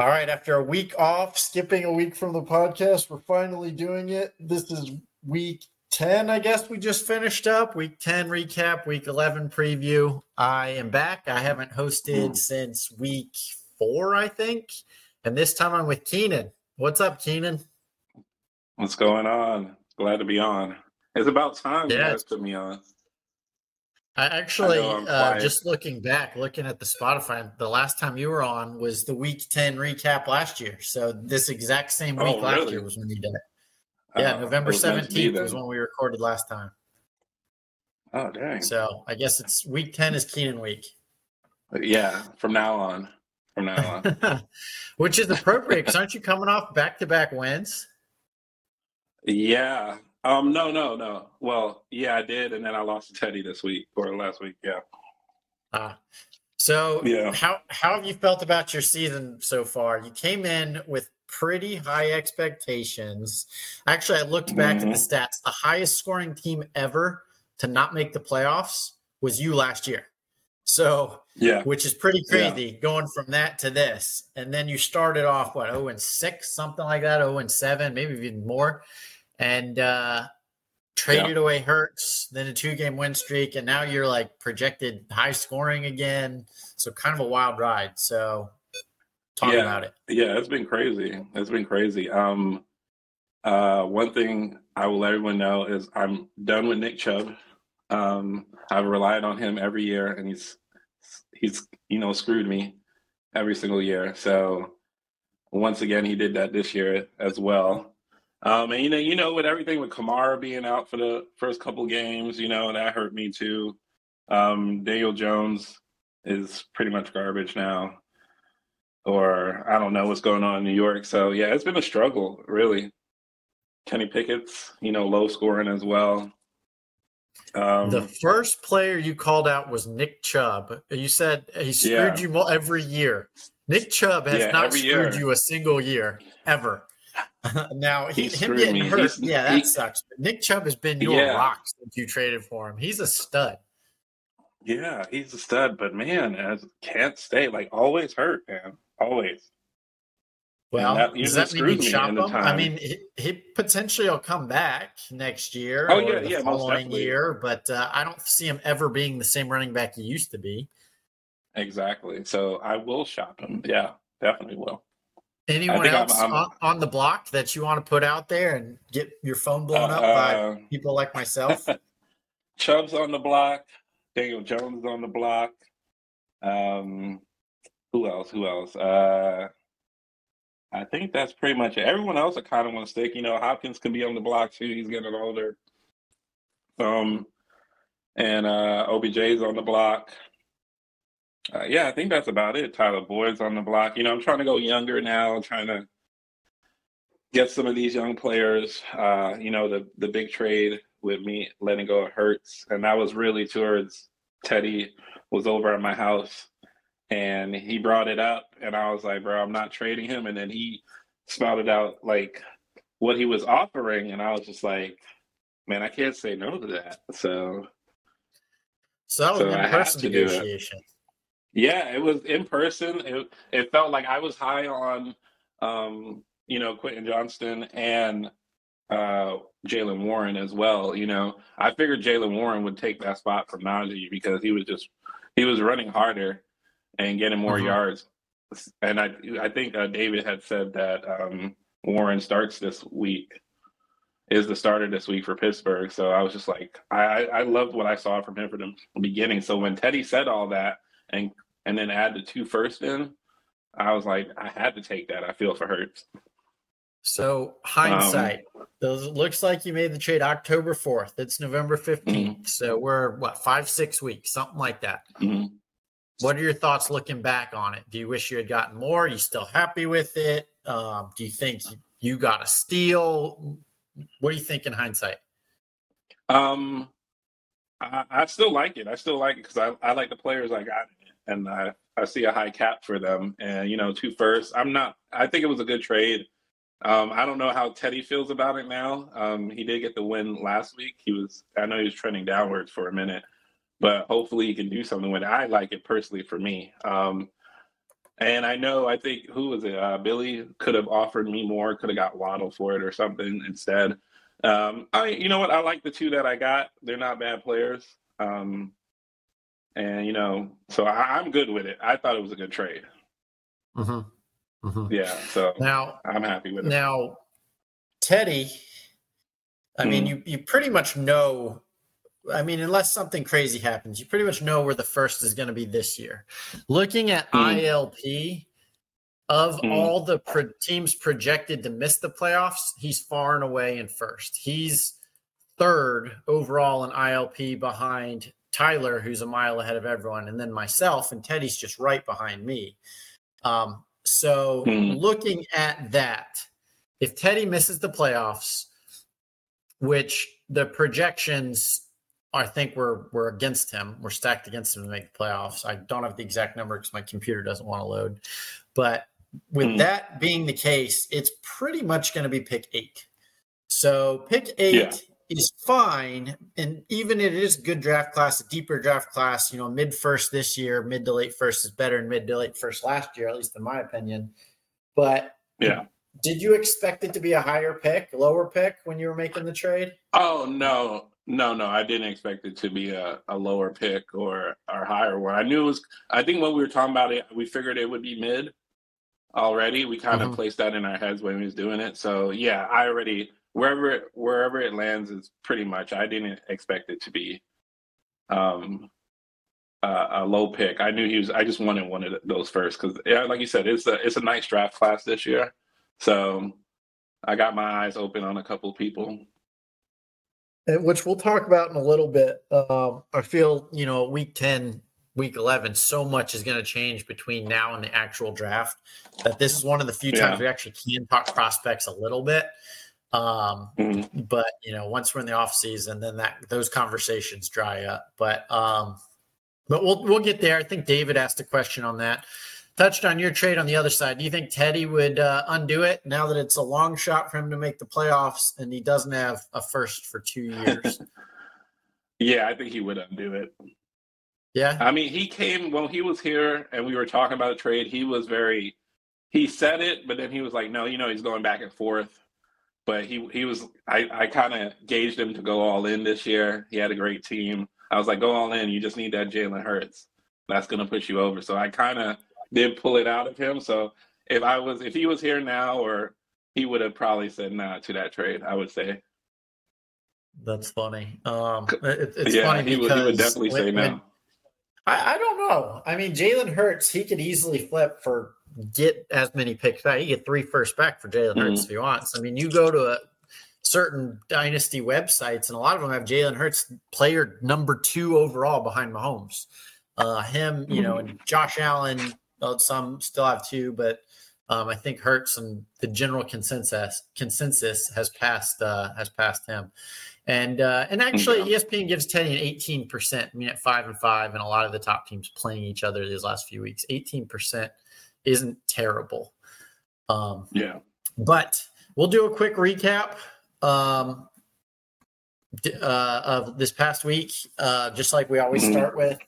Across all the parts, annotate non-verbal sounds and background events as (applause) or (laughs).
All right, after a week off, skipping a week from the podcast, we're finally doing it. This is week 10, I guess we just finished up. Week 10 recap, week 11 preview. I am back. I haven't hosted hmm. since week four, I think. And this time I'm with Keenan. What's up, Keenan? What's going on? Glad to be on. It's about time Yeah, you guys put me on. I actually, I uh, just looking back, looking at the Spotify, the last time you were on was the week 10 recap last year. So this exact same Oh, week last really? year was when you did it. Yeah, Oh, November it was meant to be 17th was when we recorded last time. Oh, dang. So I guess it's week 10 is Keenan week. Yeah, from now on. From now on. (laughs) Which is appropriate because aren't you coming off back to back wins? yeah. Um. No. No. No. Well. Yeah, I did, and then I lost to Teddy this week or last week. Yeah. Uh, so Yeah. how how have you felt about your season so far? You came in with pretty high expectations. Actually, I looked back at the Mm-hmm. stats. The highest scoring team ever to not make the playoffs was you last year. So, Yeah. which is pretty Yeah. crazy going from that to this. And then you started off what 0 and 6, something like that, 0 and 7, maybe even more. And uh traded away Hurts, then a two game win streak, and now you're like projected high scoring again. So kind of a wild ride. So talk Yeah. about it. Yeah. It's been crazy. It's been crazy. Um. Uh. One thing I will let everyone know is I'm done with Nick Chubb. Um. I've relied on him every year, and he's he's you know screwed me every single year. So once again, he did that this year as well. Um, and you know, you know, with everything with Kamara being out for the first couple games, you know, that hurt me too. Um, Daniel Jones is pretty much garbage now, or I don't know what's going on in New York. So yeah, it's been a struggle, really. Kenny Pickett's, you know, low scoring as well. Um, the first player you called out was Nick Chubb. You said he screwed Yeah. you every year. Nick Chubb has Yeah, not screwed year. you a single year ever. (laughs) now he, He him getting me. hurt, He's- yeah, that he- sucks. But Nick Chubb has been your Yeah. rock since you traded for him. He's a stud. yeah, he's a stud, but man, as can't stay like always hurt, man, always. Well, that does that mean you me shop him? I mean, he, he potentially will come back next year Oh, or yeah, the yeah, most following year, but uh, I don't see him ever being the same running back he used to be. Exactly. So I will shop him. Yeah, definitely will. Anyone think I'm- else I'm- on, on the block that you want to put out there and get your phone blown up by Uh, people like myself? (laughs) Chubb's on the block. Daniel Jones is on the block. Um, who else? Who else? Uh, I think that's pretty much it. Everyone else I kind of want to stick. You know, Hopkins can be on the block too. He's getting older. Um, and uh, OBJ's on the block. Uh, yeah, I think that's about it. Tyler Boyd's on the block. You know, I'm trying to go younger now, trying to get some of these young players. Uh, you know, the the big trade with me letting go of Hurts, and that was really towards Teddy was over at my house, and he brought it up, and I was like, bro, I'm not trading him, and then he spouted out like what he was offering, and I was just like, man, I can't say no to that. So So that was So an I have to do it. negotiation. Yeah, it was in person. It it felt like I was high on, um, you know, Quentin Johnston and uh, Jaylen Warren as well. You know, I figured Jaylen Warren would take that spot from Najee because he was just he was running harder and getting more Mhm. yards. And I I think uh, David had said that um, Warren starts this week is the starter this week for Pittsburgh. So I was just like, I I I loved what I saw from him from the beginning. So when Teddy said all that and and then add the two first in, I was like, I had to take that. I feel for Hurts. So hindsight, those it looks like you made the trade October 4th. It's November 15th. Mm-hmm. So we're what five, six weeks, something like that. Mhm. What are your thoughts looking back on it? Do you wish you had gotten more? Are you still happy with it? Um, do you think you got a steal? What do you think in hindsight? Um, I, I still like it. I still like it because I, I like the players I got, and I I see a high cap for them. And you know, two firsts. I'm not. I think it was a good trade. Um, I don't know how Teddy feels about it now. Um, he did get the win last week. He was. I know he was trending downwards for a minute, but hopefully he can do something with it. I like it personally for me. Um, And I know, I think who was it? Uh, Billy could have offered me more, could have got Waddle for it or something instead. Um, I, you know what? I like the two that I got. They're not bad players. Um, and you know, so I, am good with it. I thought it was a good trade. Mm-hmm. Mm-hmm. Yeah. So now I'm happy with it. Now, Teddy, I mm-hmm. mean, you you pretty much know I mean, unless something crazy happens, you pretty much know where the first is going to be this year. Looking at mm. ILP, of mm. all the pro- teams projected to miss the playoffs, he's far and away in first. He's third overall in ILP behind Tyler, who's a mile ahead of everyone, and then myself, and Teddy's just right behind me. Um, so, mm. looking at that, if Teddy misses the playoffs, which the projections I think we're we're against him. We're stacked against him to make the playoffs. I don't have the exact number because my computer doesn't want to load. But with mm. that being the case, it's pretty much going to be pick eight. So pick eight yeah. Is fine, and even it is good draft class, a deeper draft class, you know, mid first this year, mid to late first is better than mid to late first last year, at least in my opinion. But yeah. Did you expect it to be a higher pick, lower pick when you were making the trade? Oh no, no, no, I didn't expect it to be a, a lower pick or or higher one. I knew it was. I think when we were talking about it, we figured it would be mid already. We kind mm-hmm. of placed that in our heads when we was doing it. So yeah, I already wherever it, wherever it lands is pretty much. I didn't expect it to be um a, a low pick. I knew he was. I just wanted one of those first because yeah, like you said, it's a it's a nice draft class this year. So I got my eyes open on a couple people which we'll talk about in a little bit. Um, I feel, you know, week 10, week 11, so much is going to change between now and the actual draft that this is one of the few times we actually can talk prospects a little bit. Um, mm-hmm. But, you know, once we're in the off season, then that those conversations dry up. But, um, but we'll, we'll get there. I think David asked a question on that touched on your trade on the other side. Do you think Teddy would uh, undo it now that it's a long shot for him to make the playoffs and he doesn't have a first for two years? (laughs) yeah, I think he would undo it. Yeah. I mean, he came when he was here and we were talking about a trade. He was very, he said it, but then he was like, no, you know, he's going back and forth. But he he was, I, I kind of gauged him to go all in this year. He had a great team. I was like, go all in. You just need that Jalen Hurts. That's going to push you over. So I kind of did pull it out of him. So if I was, if he was here now, or he would have probably said nah to that trade. I would say. That's funny. Um, it, it's yeah, funny he because would, he would definitely when, say no. I, I, don't know. I mean, Jalen Hurts, he could easily flip for get as many picks back. He get three first back for Jalen mm-hmm. Hurts if he wants. I mean, you go to a certain dynasty websites, and a lot of them have Jalen Hurts player number two overall behind Mahomes. Uh, him, you know, and Josh Allen, well, some still have two, but um, I think Hurts and the general consensus consensus has passed uh, has passed him. And uh, and actually, yeah. ESPN gives Teddy an eighteen percent. I mean, at five and five, and a lot of the top teams playing each other these last few weeks, eighteen percent isn't terrible. Um, yeah, but we'll do a quick recap um, uh, of this past week, uh, just like we always mm-hmm. start with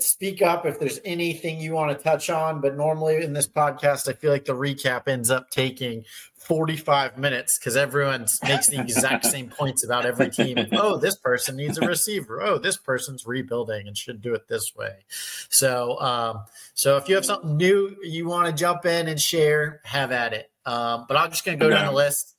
speak up if there's anything you want to touch on. But normally in this podcast, I feel like the recap ends up taking 45 minutes because everyone makes the exact same (laughs) points about every team. Oh, this person needs a receiver. Oh, this person's rebuilding and should do it this way. So, um, so if you have something new you want to jump in and share, have at it. Um, but I'm just going to go down the list.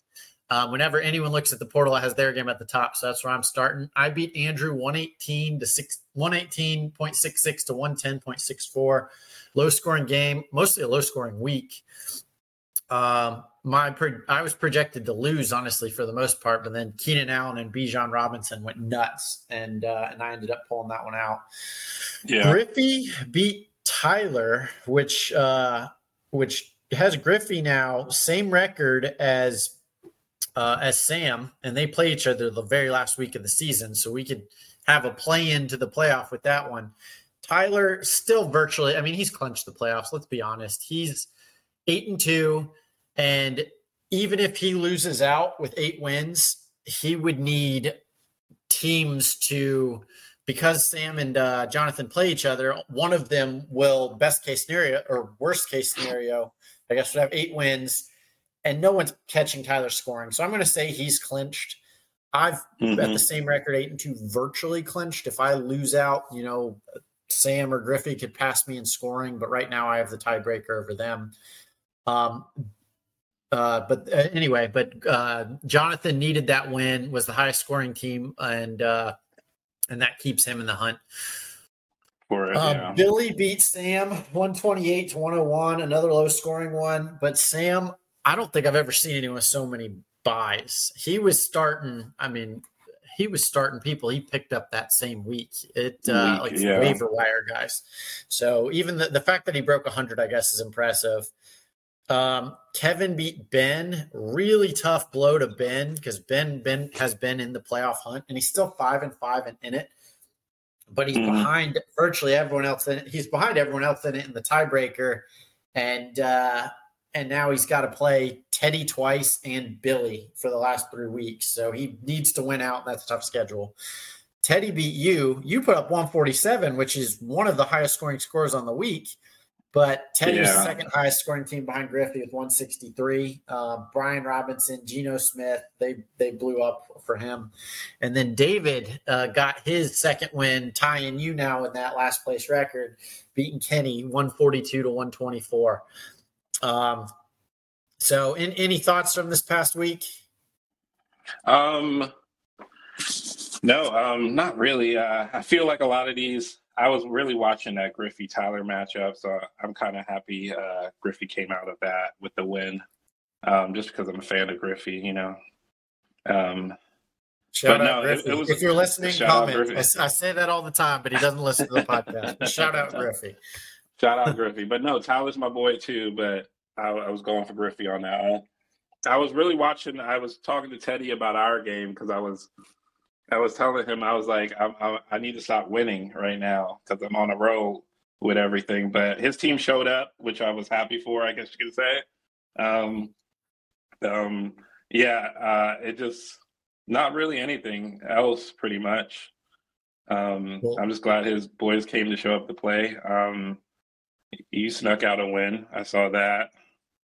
Um, whenever anyone looks at the portal, it has their game at the top. So that's where I'm starting. I beat Andrew 118 to 6, 118.66 to 110.64. Low scoring game, mostly a low scoring week. Um, my I was projected to lose honestly for the most part, but then Keenan Allen and Bijan Robinson went nuts, and uh, and I ended up pulling that one out. Yeah, Griffey beat Tyler, which uh, which has Griffey now same record as uh, as Sam, and they play each other the very last week of the season. So we could have a play into the playoff with that one. Tyler still virtually, I mean, he's clinched the playoffs. Let's be honest. He's eight and two. And even if he loses out with eight wins, he would need teams to because Sam and uh, Jonathan play each other, one of them will best case scenario or worst case scenario, I guess would have eight wins, and no one's catching Tyler scoring. So I'm going to say he's clinched. I've mm-hmm. at the same record, eight and two, virtually clinched. If I lose out, you know, Sam or Griffey could pass me in scoring, but right now I have the tiebreaker over them. Um, uh, but uh, anyway, but uh, Jonathan needed that win, was the highest scoring team, and uh, and that keeps him in the hunt. For it, uh, yeah. Billy beat Sam 128 to 101, another low scoring one. But Sam, I don't think I've ever seen anyone with so many buys. He was starting, I mean, he was starting people he picked up that same week. It uh, week, like yeah. waiver wire guys. So even the, the fact that he broke 100, I guess, is impressive. Um, Kevin beat Ben. Really tough blow to Ben because Ben Ben has been in the playoff hunt and he's still five and five and in it, but he's mm-hmm. behind virtually everyone else in it. He's behind everyone else in it in the tiebreaker, and uh, and now he's got to play Teddy twice and Billy for the last three weeks. So he needs to win out. That's a tough schedule. Teddy beat you. You put up 147, which is one of the highest scoring scores on the week. But Teddy's yeah. second highest scoring team behind Griffey with 163. Uh, Brian Robinson, Geno Smith, they they blew up for him. And then David uh, got his second win, tying you now in that last place record, beating Kenny 142 to 124. Um, so, in, any thoughts from this past week? Um, no, um, not really. Uh, I feel like a lot of these I was really watching that Griffey Tyler matchup, so I'm kind of happy uh, Griffey came out of that with the win, um, just because I'm a fan of Griffey, you know. Um, shout out no, Griffey. It, it was, if you're listening, comment. I, I, say that all the time, but he doesn't listen to the podcast. shout out Griffey. Shout out Griffey. But no, Tyler's my boy too. But I, I was going for Griffey on that. I, I was really watching. I was talking to Teddy about our game because I was I was telling him I was like I, I, I need to stop winning right now because I'm on a roll with everything. But his team showed up, which I was happy for. I guess you could say. Um, um, yeah, uh, it just not really anything else, pretty much. Um. I'm just glad his boys came to show up to play. Um, you snuck out a win. I saw that.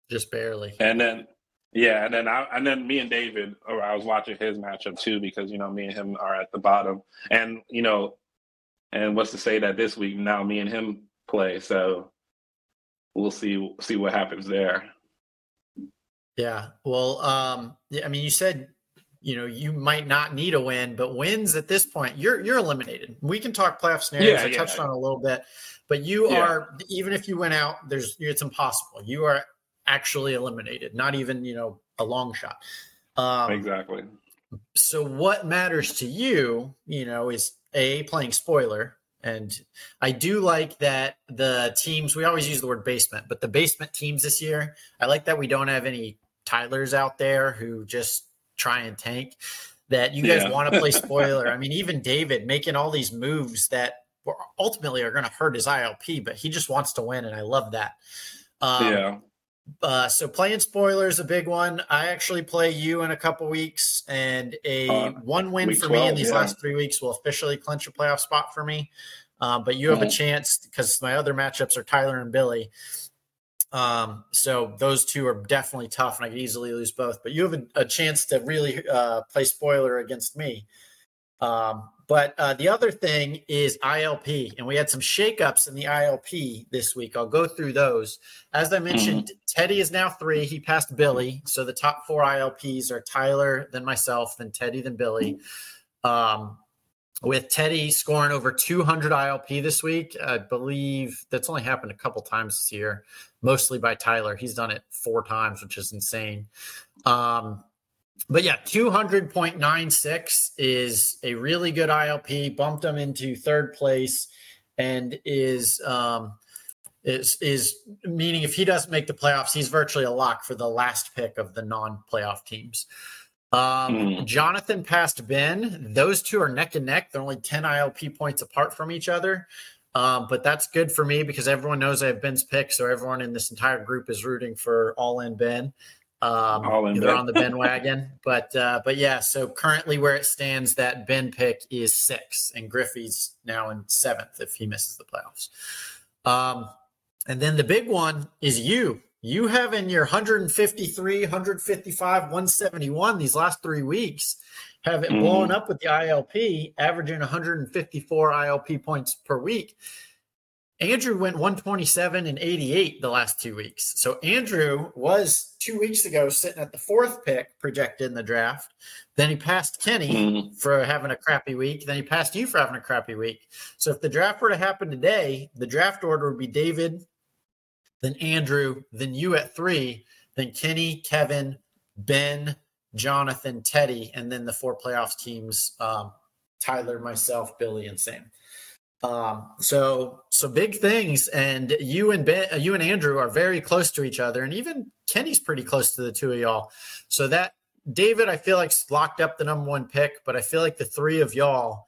Just barely. And then yeah, and then I and then me and David, or I was watching his matchup too because you know me and him are at the bottom, and you know, and what's to say that this week now me and him play, so we'll see see what happens there. Yeah, well, um, yeah, I mean, you said you know you might not need a win, but wins at this point, you're you're eliminated. We can talk playoff scenarios. Yeah, I yeah. touched on a little bit, but you yeah. are even if you went out, there's it's impossible. You are actually eliminated, not even, you know, a long shot. Um, exactly. So what matters to you, you know, is a playing spoiler. And I do like that the teams, we always use the word basement, but the basement teams this year, I like that we don't have any Tylers out there who just try and tank. That you guys yeah. want to play (laughs) spoiler. I mean, even David making all these moves that ultimately are going to hurt his ILP, but he just wants to win. And I love that. Um, yeah. Uh, so playing spoilers a big one. I actually play you in a couple weeks, and a uh, one win for 12, me in these yeah. last three weeks will officially clinch a playoff spot for me. Uh, but you have mm-hmm. a chance because my other matchups are Tyler and Billy. Um, so those two are definitely tough, and I could easily lose both. But you have a, a chance to really uh, play spoiler against me. Um, but uh, the other thing is ILP, and we had some shakeups in the ILP this week. I'll go through those. As I mentioned, mm-hmm. Teddy is now three. He passed Billy. So the top four ILPs are Tyler, then myself, then Teddy, then Billy. Um, with Teddy scoring over 200 ILP this week, I believe that's only happened a couple times this year, mostly by Tyler. He's done it four times, which is insane. Um, but yeah, 200.96 is a really good ILP, bumped him into third place and is um is is meaning if he doesn't make the playoffs, he's virtually a lock for the last pick of the non-playoff teams. Um, mm. Jonathan passed Ben. Those two are neck and neck. They're only 10 ILP points apart from each other. Um, but that's good for me because everyone knows I have Ben's pick. So everyone in this entire group is rooting for all in Ben. Um, they're on the Ben wagon, (laughs) but uh, but yeah. So currently, where it stands, that Ben pick is six, and Griffey's now in seventh if he misses the playoffs. Um, and then the big one is you. You have in your 153, 155, 171 these last three weeks have it mm. blown up with the ILP, averaging 154 ILP points per week. Andrew went 127 and 88 the last two weeks. So Andrew was two weeks ago sitting at the fourth pick projected in the draft. Then he passed Kenny mm-hmm. for having a crappy week. Then he passed you for having a crappy week. So if the draft were to happen today, the draft order would be David, then Andrew, then you at three, then Kenny, Kevin, Ben, Jonathan, Teddy, and then the four playoffs teams um, Tyler, myself, Billy, and Sam. Um, so so big things, and you and ben, uh, you and Andrew are very close to each other, and even Kenny's pretty close to the two of y'all. So that David, I feel like locked up the number one pick, but I feel like the three of y'all,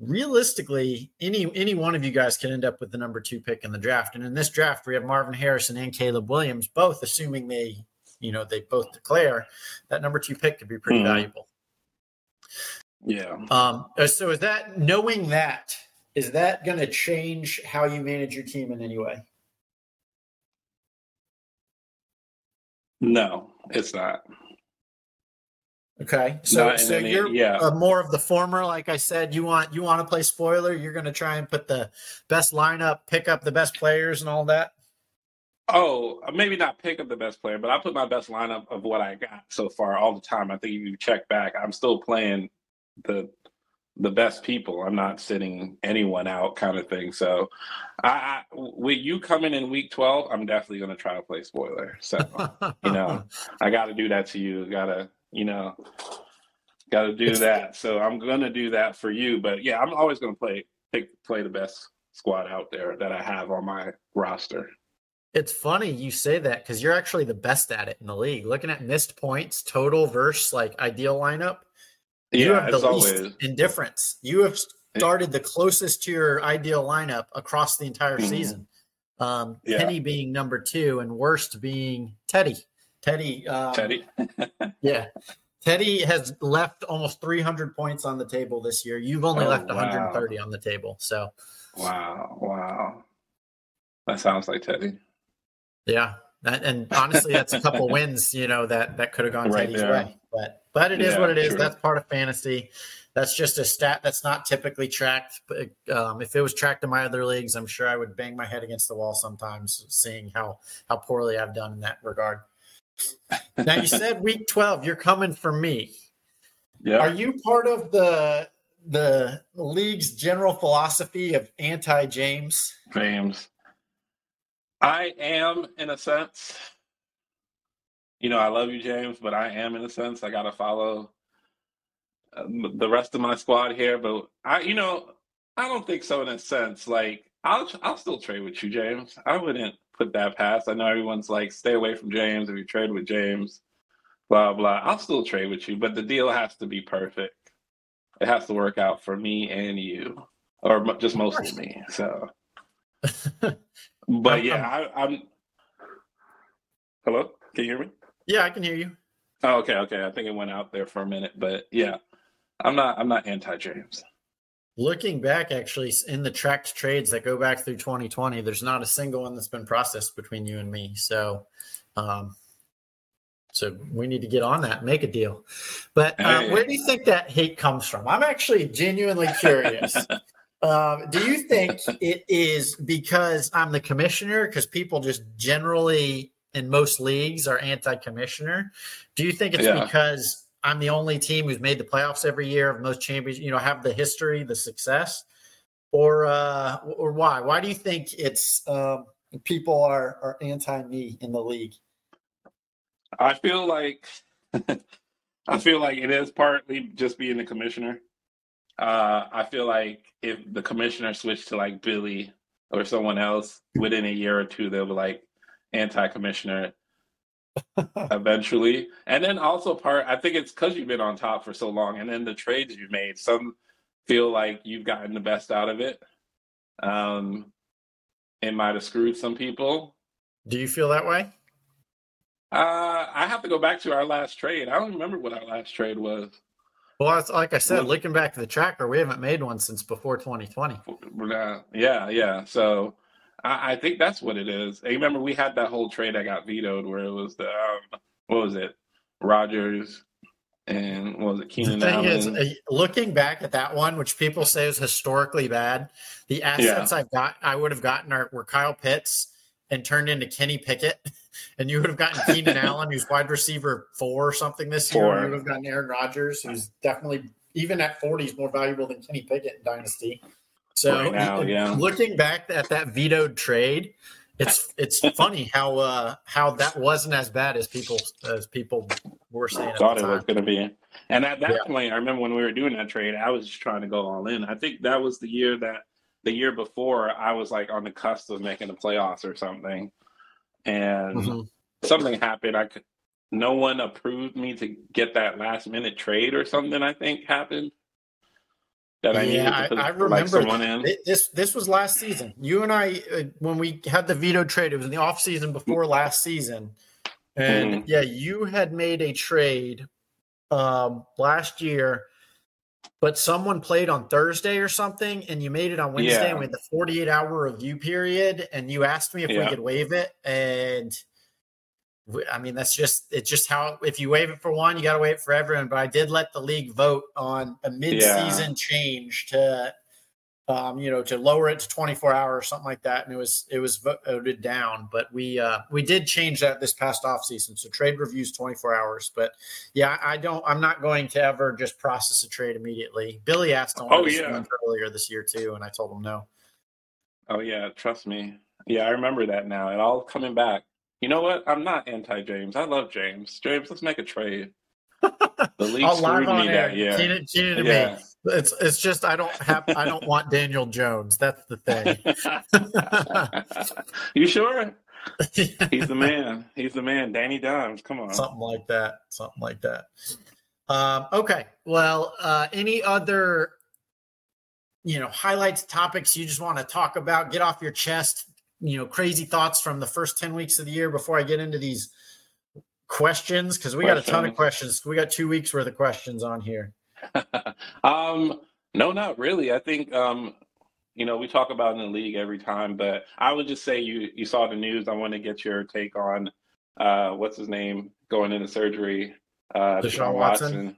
realistically, any any one of you guys can end up with the number two pick in the draft. And in this draft, we have Marvin Harrison and Caleb Williams, both assuming they, you know, they both declare that number two pick could be pretty mm-hmm. valuable. Yeah. Um. Uh, so is that knowing that is that going to change how you manage your team in any way? No, it's not. Okay, so so any, you're yeah. Uh, more of the former. Like I said, you want you want to play spoiler. You're going to try and put the best lineup, pick up the best players, and all that. Oh, maybe not pick up the best player, but I put my best lineup of what I got so far all the time. I think if you check back, I'm still playing the the best people. I'm not sitting anyone out, kind of thing. So, I, I with you coming in week 12, I'm definitely going to try to play spoiler. So, you know, (laughs) I got to do that to you. Got to, you know, got to do that. So I'm going to do that for you. But yeah, I'm always going to play pick play the best squad out there that I have on my roster. It's funny you say that because you're actually the best at it in the league. Looking at missed points total versus like ideal lineup, yeah, you have the least always. indifference. You have started the closest to your ideal lineup across the entire mm-hmm. season. Um, yeah. Penny being number two and worst being Teddy. Teddy. Um, Teddy. (laughs) yeah. Teddy has left almost 300 points on the table this year. You've only oh, left 130 wow. on the table. So, wow, wow, that sounds like Teddy. Yeah, and honestly, that's a couple (laughs) wins, you know, that that could have gone right Teddy's there. way. But but it is yeah, what it is. True. That's part of fantasy. That's just a stat that's not typically tracked. But um, if it was tracked in my other leagues, I'm sure I would bang my head against the wall sometimes, seeing how how poorly I've done in that regard. Now you said week 12, you're coming for me. Yeah. Are you part of the the league's general philosophy of anti James? James. I am in a sense you know, I love you, James, but I am in a sense I got to follow uh, the rest of my squad here. But I, you know, I don't think so in a sense. Like I'll I'll still trade with you, James. I wouldn't put that past. I know everyone's like, stay away from James if you trade with James, blah blah. I'll still trade with you, but the deal has to be perfect. It has to work out for me and you, or just mostly me. So, (laughs) but yeah, I, I'm. Hello, can you hear me? Yeah, I can hear you. Oh, okay, okay. I think it went out there for a minute, but yeah, I'm not. I'm not anti James. Looking back, actually, in the tracked trades that go back through 2020, there's not a single one that's been processed between you and me. So, um, so we need to get on that, make a deal. But (laughs) uh, where do you think that hate comes from? I'm actually genuinely curious. (laughs) Um, do you think it is because I'm the commissioner? Because people just generally in most leagues are anti-commissioner. Do you think it's yeah. because I'm the only team who's made the playoffs every year of most champions, you know, have the history, the success, or uh, or why? Why do you think it's um, people are are anti me in the league? I feel like (laughs) I feel like it is partly just being the commissioner. Uh, I feel like if the commissioner switched to like Billy or someone else within a year or two, they'll be like, anti-commissioner (laughs) eventually. And then also part, I think it's because you've been on top for so long, and then the trades you've made, some feel like you've gotten the best out of it. Um, it might have screwed some people. Do you feel that way? Uh, I have to go back to our last trade. I don't remember what our last trade was. Well, it's, like I said, looking back to the tracker, we haven't made one since before 2020. Yeah, yeah. So I, I think that's what it is. I remember we had that whole trade that got vetoed where it was the um, what was it, Rodgers and what was it Keenan the thing Allen? is, uh, looking back at that one, which people say is historically bad, the assets I've got, I would have gotten are, were Kyle Pitts and turned into Kenny Pickett, (laughs) and you would have gotten Keenan (laughs) Allen, who's wide receiver four or something this year. Four. You would have gotten Aaron Rodgers, who's definitely even at 40 is more valuable than Kenny Pickett in Dynasty. So Right now, yeah. looking back at that vetoed trade, it's it's funny how uh how that wasn't as bad as people as people were saying at thought it was going to be. And at that Yeah. point, I remember when we were doing that trade, I was just trying to go all in. I think that was the year that the year before I was like on the cusp of making the playoffs or something, and Mhm. something happened. I could. No one approved me to get that last minute trade or something. I think happened that I needed Yeah, to I, put I like remember someone in. This. This was last season. You and I, uh, when we had the veto trade, it was in the off season before last season, and Mhm. yeah, you had made a trade um, last year, but someone played on Thursday or something, and you made it on Wednesday. Yeah. And we had the forty-eight hour review period, and you asked me if we could waive it, and. I mean, that's just it's just how if you waive it for one, you got to wait for everyone. But I did let the league vote on a mid-season change to, um, you know, to lower it to 24 hours or something like that, and it was it was voted down. But we uh, we did change that this past off season. So trade reviews 24 hours. But yeah, I don't. I'm not going to ever just process a trade immediately. Billy asked on Oh, yeah. earlier this year too, and I told him no. Oh yeah, trust me. Yeah, I remember that now. It all coming back. You know what? I'm not anti James. I love James. James, let's make a trade. (laughs) The league I'll screwed me that year. Keen it, keen it to Yeah. me. It's it's just I don't have I don't want Daniel Jones. That's the thing. (laughs) you sure? He's the man. He's the man. Danny Dimes. Come on. something like that something like that um, okay well uh, any other you know highlights topics you just want to talk about get off your chest you know crazy thoughts from the first 10 weeks of the year before i get into these questions because we got a ton of questions we got two weeks worth of questions on here (laughs) um, no, not really. I think um, you know, we talk about in the league every time, but I would just say you you saw the news. I want to get your take on uh what's his name going into surgery. Uh Deshaun Watson?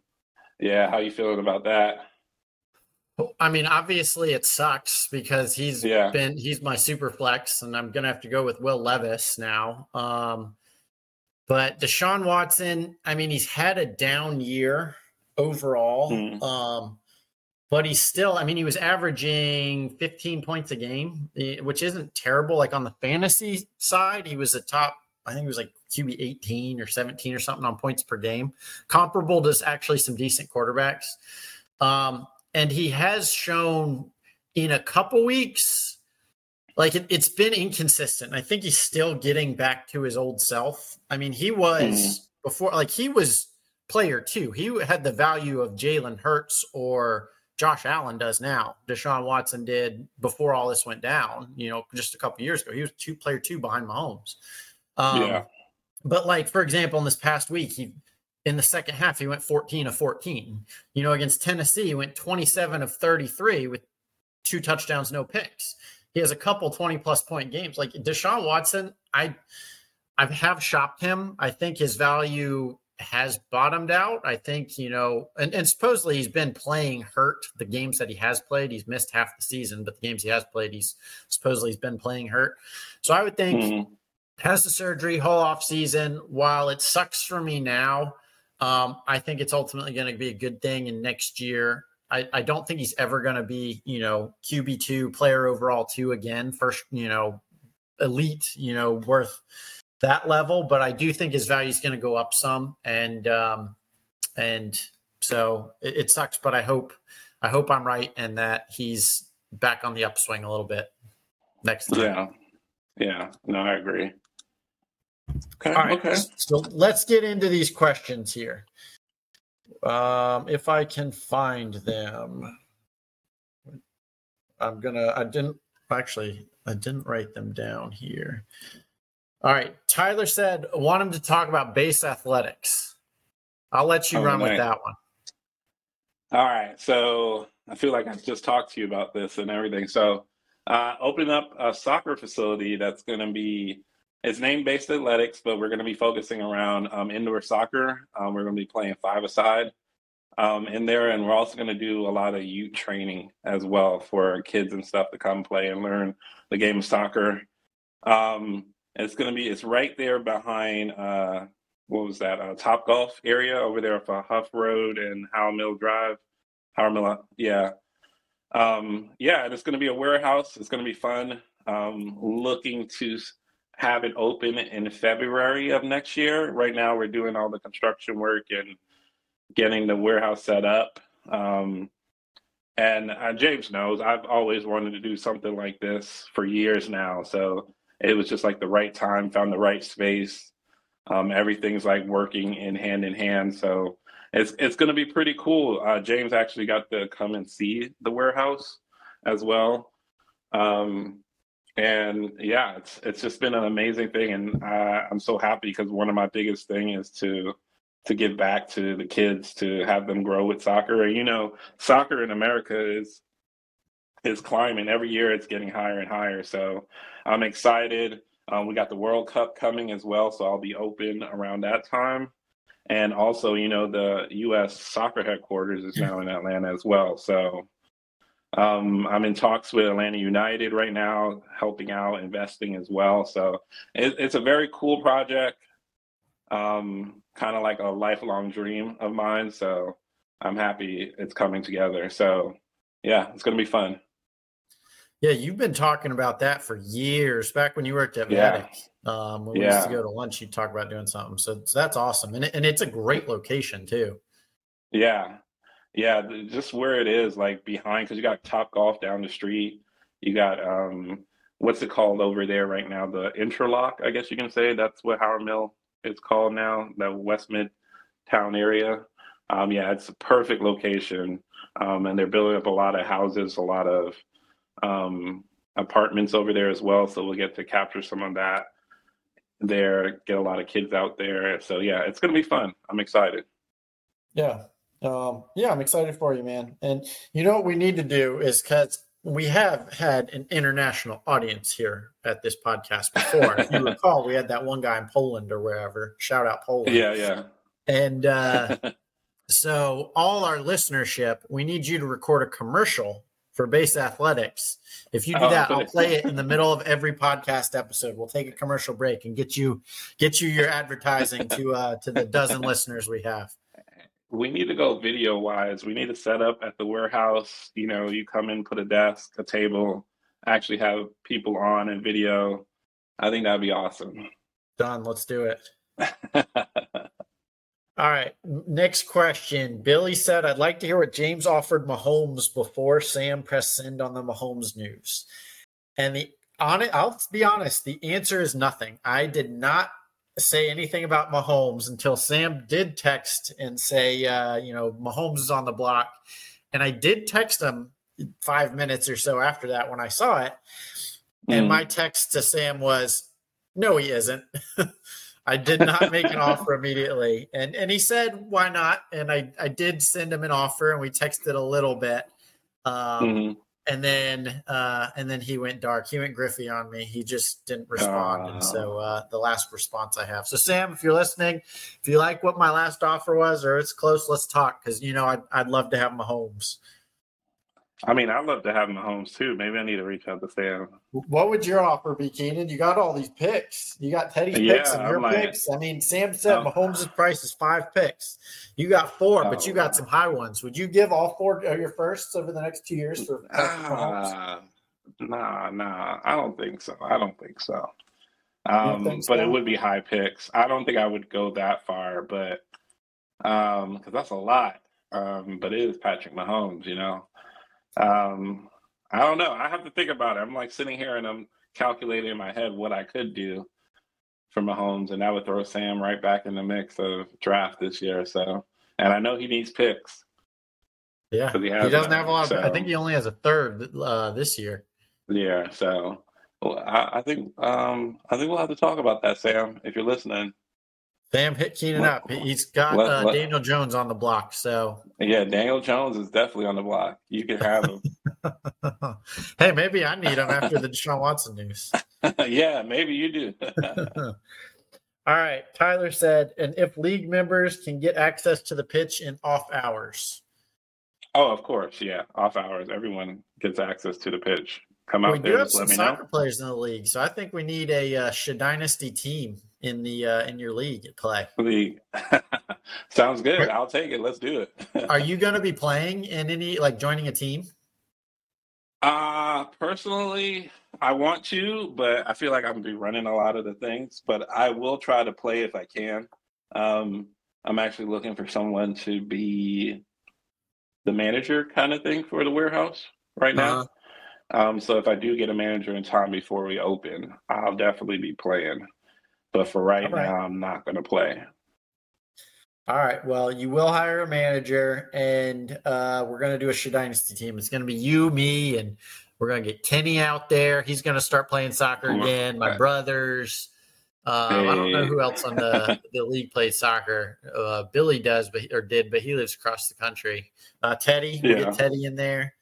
Yeah, how you feeling about that? I mean, obviously it sucks because he's Yeah. been he's my super flex, and I'm gonna have to go with Will Levis now. Um, but Deshaun Watson, I mean, he's had a down year overall. Hmm. Um, but he's still, I mean, he was averaging 15 points a game, eh, which isn't terrible. Like on the fantasy side, he was a top, I think it was like QB 18 or 17 or something on points per game, comparable to actually some decent quarterbacks. Um, and he has shown in a couple weeks, like it, it's been inconsistent. I think he's still getting back to his old self. I mean, he was before, like he was player two. He had the value of Jalen Hurts or Josh Allen does now. Deshaun Watson did before all this went down. You know, just a couple years ago, he was two player two behind Mahomes. Um, Yeah. But like for example, in this past week, he in the second half he went 14 of 14. You know, against Tennessee, he went 27 of 33 with two touchdowns, no picks. He has a couple 20 plus point games. Like Deshaun Watson, I I have shopped him. I think his value has bottomed out. I think, you know, and, and supposedly he's been playing hurt the games that he has played. He's missed half the season, but the games he has played, he's supposedly he's been playing hurt. So I would think Mhm. has the surgery whole off season. While it sucks for me now, um, I think it's ultimately going to be a good thing. And next year, I, I don't think he's ever going to be, you know, QB two player overall two again, first, you know, elite, you know, worth that level. But I do think his value is going to go up some, and um, and so it, it sucks. But I hope I hope I'm right and that he's back on the upswing a little bit next time. Yeah. Yeah. No, I agree. Okay. All right. Okay. So let's get into these questions here. Um, if I can find them, I'm gonna. I didn't actually. I didn't write them down here. All right. Tyler said, want him to talk about base athletics. I'll let you Oh, run with that one. All right. So I feel like I just talked to you about this and everything. So uh, opening up a soccer facility that's going to be it's name based athletics, but we're going to be focusing around um, indoor soccer. Um, we're going to be playing five aside um, in there, and we're also going to do a lot of youth training as well for kids and stuff to come play and learn the game of soccer. Um, it's going to be it's right there behind uh, what was that uh, Top Golf area over there for Huff Road and Howell Mill Drive. Howell Mill, yeah, um, yeah, and it's going to be a warehouse. It's going to be fun. Um, looking to have it open in February of next year. Right now, we're doing all the construction work and getting the warehouse set up. Um, and uh, James knows I've always wanted to do something like this for years now. So it was just like the right time, found the right space. Um, everything's like working in hand in hand. So it's it's going to be pretty cool. Uh, James actually got to come and see the warehouse as well. Um, and yeah, it's it's just been an amazing thing, and uh, I'm so happy because one of my biggest thing is to to give back to the kids to have them grow with soccer. And you know, soccer in America is is climbing every year; it's getting higher and higher. So I'm excited. Um, we got the World Cup coming as well, so I'll be open around that time. And also, you know, the U.S. soccer headquarters is now in Atlanta as well. So um, I'm in talks with Atlanta United right now, helping out, investing as well. So it, it's a very cool project, um, kind of like a lifelong dream of mine. So I'm happy it's coming together. So yeah, it's going to be fun. Yeah, you've been talking about that for years. Back when you worked at Yeah. Medic, um, when we used to go to lunch, you'd talk about doing something. So, so that's awesome, and it, and it's a great location too. Yeah. Yeah. Just where it is, like behind, because you got Top Golf down the street. You got, um, what's it called over there right now? The Interlock, I guess you can say. That's what Howell Mill is called now, the West Midtown area. Um, yeah, it's a perfect location. Um, and they're building up a lot of houses, a lot of um, apartments over there as well. So we'll get to capture some of that there, get a lot of kids out there. So yeah, it's to be fun. I'm excited. Yeah. Um, yeah, I'm excited for you, man. And you know what we need to do is because we have had an international audience here at this podcast before. if you (laughs) recall, we had that one guy in Poland or wherever. Shout out Poland. Yeah, yeah. And uh, (laughs) so, all our listenership, we need you to record a commercial for Base Athletics. If you do Oh, that, I'll play it in the middle of (laughs) every podcast episode. We'll take a commercial break and get you get you your advertising to uh, to the dozen listeners we have. We need to go video wise. We need to set up at the warehouse. You know, you come in, put a desk, a table, actually have people on and video. I think that'd be awesome. Done. Let's do it. (laughs) All right. Next question. Billy said, I'd like to hear what James offered Mahomes before Sam pressed send on the Mahomes news. And the on it, I'll be honest, the answer is nothing. I did not say anything about Mahomes until Sam did text and say, uh, you know, Mahomes is on the block. And I did text him five minutes or so after that when I saw it. And Mm. my text to Sam was, no, he isn't. (laughs) I did not make an (laughs) offer immediately. And and he said, why not? And I, I did send him an offer and we texted a little bit. Um, Mhm. And then uh, and then he went dark. He went Griffey on me. He just didn't respond. And so uh, the last response I have. So Sam, if you're listening, if you like what my last offer was or it's close, let's talk because you know I'd I'd love to have Mahomes. I mean, I'd love to have Mahomes too. Maybe I need to reach out to Sam. What would your offer be, Keenan? You got all these picks. You got Teddy's Yeah, picks and your like- picks. I mean, Sam said Um, Mahomes' price is five picks. You got four, but you Oh. got some high ones. Would you give all four of your firsts over the next two years for? Ah, nah, nah, I don't think so. I don't think so. Um, think but so? it would be high picks. I don't think I would go that far, but um, because that's a lot. Um, but it is Patrick Mahomes, you know. Um, I don't know. I have to think about it. I'm like sitting here and I'm calculating in my head what I could do for Mahomes, and that would throw Sam right back in the mix of draft this year. So, and I know he needs picks. Yeah, he he, doesn't none, have a lot. Of, I think he only has a third uh, this year. Yeah, so Well, I, I think um, I think we'll have to talk about that, Sam, if you're listening. Sam hit Keenan up. He's got let- uh, let- Daniel Jones on the block. So, Yeah, Daniel Jones is definitely on the block. You can have him. (laughs) hey, maybe I need him after the Deshaun Watson news. (laughs) yeah, maybe you do. (laughs) All right. Tyler said, and if league members can get access to the pitch in off hours. oh, of course. Yeah, off hours. Everyone gets access to the pitch. Come We out do there. have Just some me know. soccer players in the league, so I think we need a uh, Dynasty team in the uh, in your league at play. League. Sounds good. I'll take it. Let's do it. (laughs) Are you going to be playing in any like joining a team? Uh personally, I want to, but I feel like I'm gonna be running a lot of the things. But I will try to play if I can. Um, I'm actually looking for someone to be the manager kind of thing for the warehouse right now. Uh-huh. Um, so if I do get a manager in time before we open, I'll definitely be playing. But for right, right. now, I'm not gonna play. All right. Well, you will hire a manager, and uh, we're going to do a Shea Dynasty team. It's going to be you, me, and we're going to get Kenny out there. He's going to start playing soccer again. My brothers. Um, I don't know who else on the, (laughs) the league plays soccer. Uh, Billy does, but or did, but he lives across the country. Uh, Teddy, we get Teddy in there.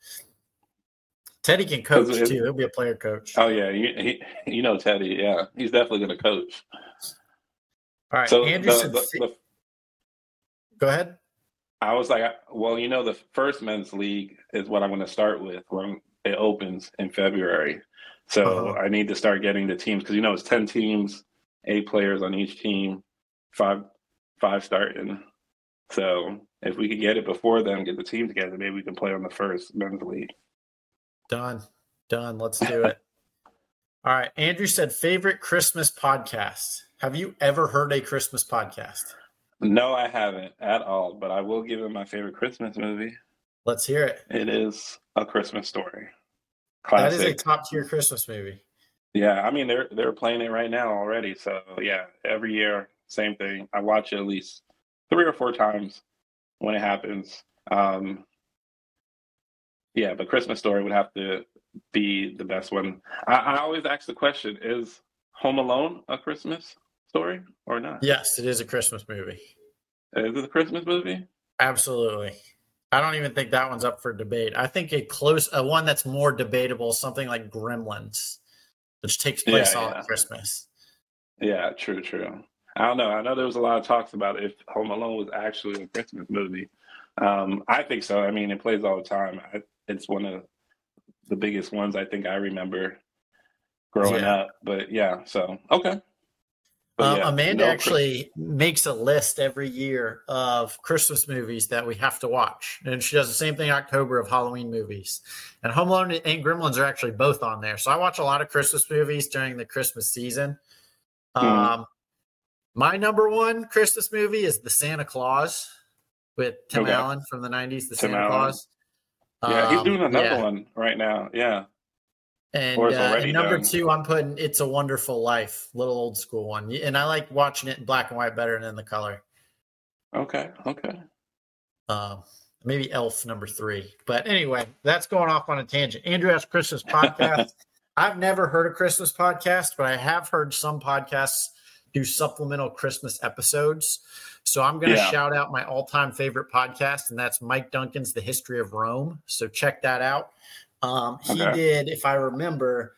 Teddy can coach too. He'll be a player coach. Oh yeah, you, he, you know Teddy. Yeah, he's definitely gonna coach. All right. So Andrew the- the- the go ahead. I was like, well, you know, the first men's league is what I'm going to start with when it opens in February. So Uh-huh. I need to start getting the teams because you know it's ten teams, eight players on each team, five five starting. So if we could get it before them, get the team together, maybe we can play on the first men's league. Done. Done. Let's do it. All right. Andrew said, favorite Christmas podcast. Have you ever heard a Christmas podcast? No, I haven't at all, but I will give it my favorite Christmas movie. Let's hear it. It is A Christmas Story. That is a top tier Christmas movie. Yeah, I mean they're they're playing it right now already. So yeah, every year same thing. I watch it at least three or four times when it happens. Um, yeah, but Christmas Story would have to be the best one. I, I always ask the question: Is Home Alone a Christmas story or not? Yes, it is a Christmas movie. Is it a Christmas movie? Absolutely. I don't even think that one's up for debate. I think a close, a one that's more debatable, something like Gremlins, which takes place Yeah, on yeah. Christmas. Yeah, true, true. I don't know. I know there was a lot of talks about if Home Alone was actually a Christmas movie. Um, I think so. I mean, it plays all the time. I, it's one of the biggest ones I think I remember growing Yeah. up. But yeah, so okay. But Um, yeah, Amanda no, actually makes a list every year of Christmas movies that we have to watch, and she does the same thing October of Halloween movies. And Home Alone and Gremlins are actually both on there. So I watch a lot of Christmas movies during the Christmas season. Mhm. Um, my number one Christmas movie is The Santa Claus with Tim Okay. Allen from the '90s. The Tim Santa Allen. Claus. Yeah, he's Um, doing another yeah. one right now. Yeah, And, uh, and number done. two, I'm putting "It's a Wonderful Life," little old school one, and I like watching it in black and white better than the color. okay, okay. Um, maybe Elf number three, but anyway, that's going off on a tangent. Andrew has Christmas podcast. (laughs) I've never heard a Christmas podcast, but I have heard some podcasts do supplemental Christmas episodes. So I'm going to Yeah. shout out my all-time favorite podcast, and that's Mike Duncan's "The History of Rome." So check that out. Um, he Okay. did, if I remember,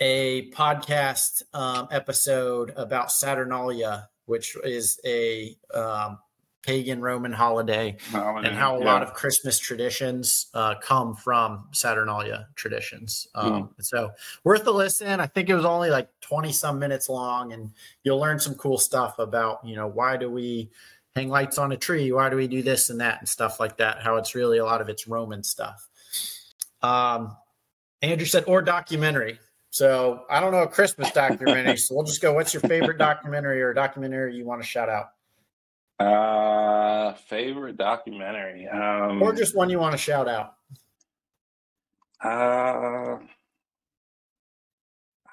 a podcast um, episode about Saturnalia, which is a um, pagan Roman holiday, and how a Yeah. lot of Christmas traditions uh, come from Saturnalia traditions. Um, So worth a listen. I think it was only like 20 some minutes long, and you'll learn some cool stuff about, you know, why do we hang lights on a tree? Why do we do this and that and stuff like that? How it's really a lot of it's Roman stuff. Um, Andrew said, or documentary. So I don't know a Christmas documentary. so we'll just go. What's your favorite documentary or documentary you want to shout out, uh, favorite documentary. Um, or just one you want to shout out? Uh,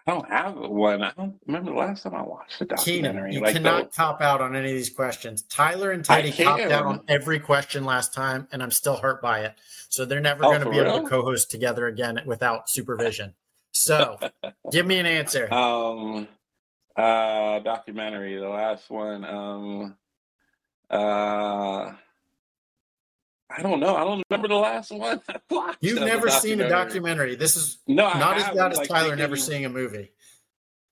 I don't have one. I don't remember the last time I watched a Keenan, documentary. you like cannot the- cop out on any of these questions. Tyler and Teddy copped out on every question last time, and I'm still hurt by it. So they're never Oh, going to be able to co-host together again without supervision. So, (laughs) give me an answer. Um, uh, documentary, the last one. Um, uh, I don't know. I don't remember the last one. (laughs) You've never seen a documentary. This is no, not as bad as like Tyler never seeing a movie.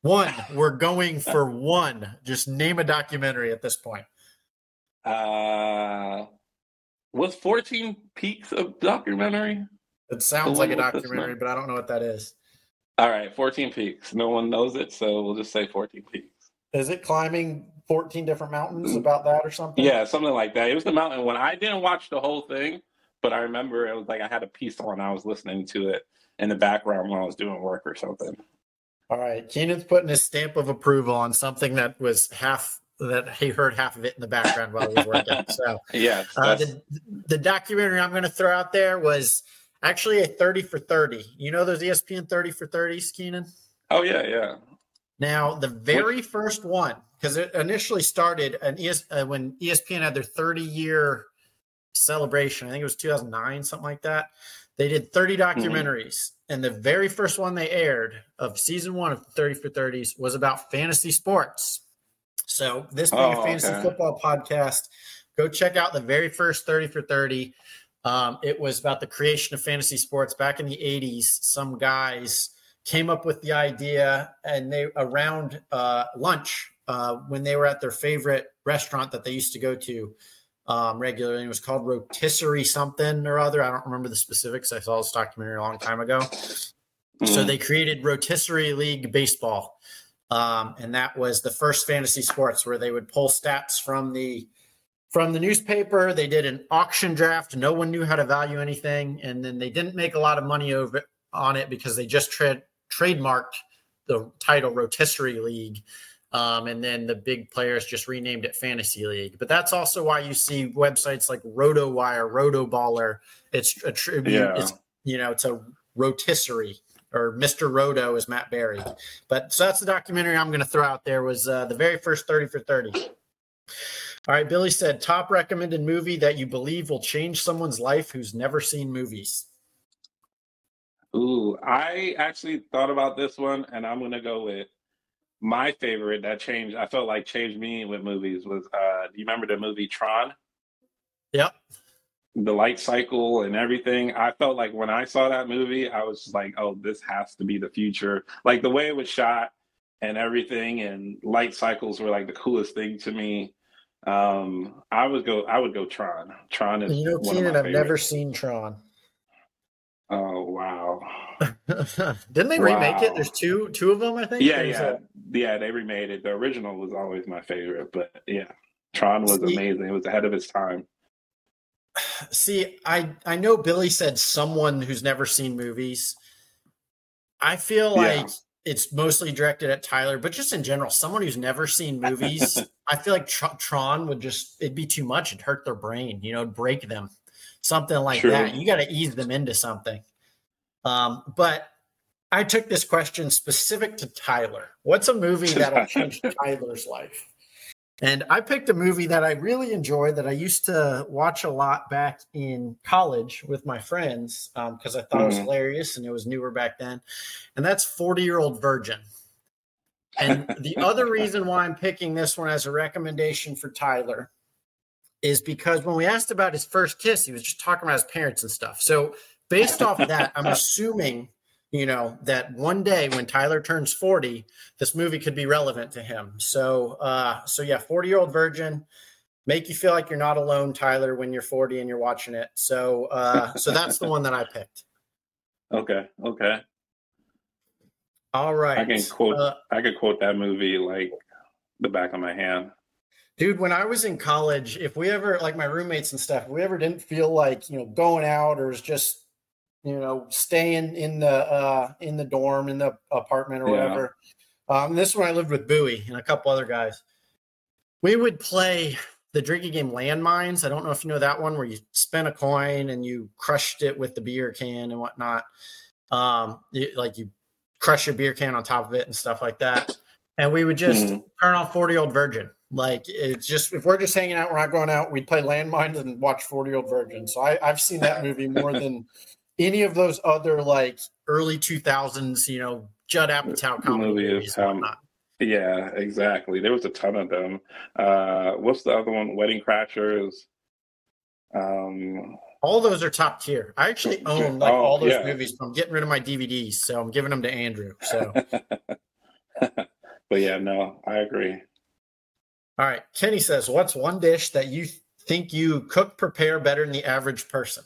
One, we're going for one. Just name a documentary at this point. Uh, was 14 Peaks a documentary? It sounds like a one with the documentary, but I don't know what that is. All right, 14 Peaks. No one knows it, so we'll just say 14 Peaks. Is it climbing 14 different mountains about that or something? Yeah, something like that. It was the mountain when I didn't watch the whole thing, but I remember it was like I had a piece on. I was listening to it in the background when I was doing work or something. All right. Keenan's putting his stamp of approval on something that was half that he heard half of it in the background while he was working. (laughs) So Yeah, uh, the, the documentary I'm going to throw out there was actually a 30 for 30. You know those ESPN 30 for 30s, Keenan? oh yeah, yeah. Now, the very first one, because it initially started an ES, uh, when ESPN had their 30 year celebration, I think it was 2009, something like that. They did 30 documentaries. And the very first one they aired of season one of 30 for 30s was about fantasy sports. So, this being a Oh, fantasy okay. football podcast, go check out the very first 30 for 30. Um, it was about the creation of fantasy sports back in the 80s. Some guys came up with the idea and they around uh, lunch uh, when they were at their favorite restaurant that they used to go to um, regularly. It was called Rotisserie something or other. I don't remember the specifics. I saw this documentary a long time ago. So Mhm. they created Rotisserie League Baseball. Um, and that was the first fantasy sports where they would pull stats from the from the newspaper. They did an auction draft. No one knew how to value anything, and then they didn't make a lot of money over on it because they just tra- trademarked the title Rotisserie League. Um, and then the big players just renamed it Fantasy League. But that's also why you see websites like RotoWire, RotoBaller. It's a tribute. Yeah. It's you know, it's a rotisserie or Mr. Roto is Matt Berry. But so that's the documentary I'm going to throw out there was uh, the very first 30 for 30. All right, Billy said top recommended movie that you believe will change someone's life who's never seen movies. Ooh, I actually thought about this one, and I'm gonna go with my favorite that changed. I felt like changed me with movies was. uh Do you remember the movie Tron? Yep. The light cycle and everything. I felt like when I saw that movie, I was just like, "Oh, this has to be the future." Like the way it was shot and everything, and light cycles were like the coolest thing to me. Um, I would go. I would go Tron. Tron is You know, Keenan, I've never seen Tron. Oh wow. (laughs) Didn't they remake it? There's two two of them, I think. Yeah, yeah, a- yeah. They remade it. The original was always my favorite, but yeah, Tron was See- amazing. It was ahead of its time. (sighs) See, I I know Billy said someone who's never seen movies. I feel Yeah. like it's mostly directed at Tyler, but just in general, someone who's never seen movies. (laughs) I feel like Tr- Tron would just it'd be too much. It'd hurt their brain, you know, break them, something like that. You got to ease them into something. Um, but I took this question specific to Tyler. What's a movie that'll (laughs) change Tyler's life? And I picked a movie that I really enjoy that I used to watch a lot back in college with my friends because I thought it was Mhm. hilarious and it was newer back then. And that's 40 Year Old Virgin. And the other reason why I'm picking this one as a recommendation for Tyler is because when we asked about his first kiss, he was just talking about his parents and stuff. So, based off of that, I'm (laughs) assuming, you know, that one day when Tyler turns 40, this movie could be relevant to him. So, uh, so yeah, 40 year old virgin, make you feel like you're not alone, Tyler, when you're 40 and you're watching it. So, uh, so that's the one that I picked. (laughs) Okay, okay. All right. I can quote. Uh, I could quote that movie like the back of my hand. Dude, when I was in college, if we ever like my roommates and stuff, we ever didn't feel like, you know, going out or was just, you know, staying in the uh in the dorm, in the apartment or Yeah. whatever. Um this is when I lived with Bowie and a couple other guys. We would play the drinking game landmines. I don't know if you know that one where you spin a coin and you crushed it with the beer can and whatnot. Um you- like you crush your beer can on top of it and stuff like that. And we would just Mhm. turn off 40 old virgin. Like it's just if we're just hanging out, we're not going out, we'd play landmines and watch 40 year old virgin. So I, I've seen that movie more than any of those other like early 2000s, you know, Judd Apatow comedy Movies, movies. um. Yeah, exactly. There was a ton of them. Uh, what's the other one? Wedding Crashers. Um, All those are top tier. I actually own like Oh, all those yeah. movies. I'm getting rid of my DVDs, so I'm giving them to Andrew. So, (laughs) but yeah, no, I agree. All right. Kenny says, "What's one dish that you think you cook prepare better than the average person?"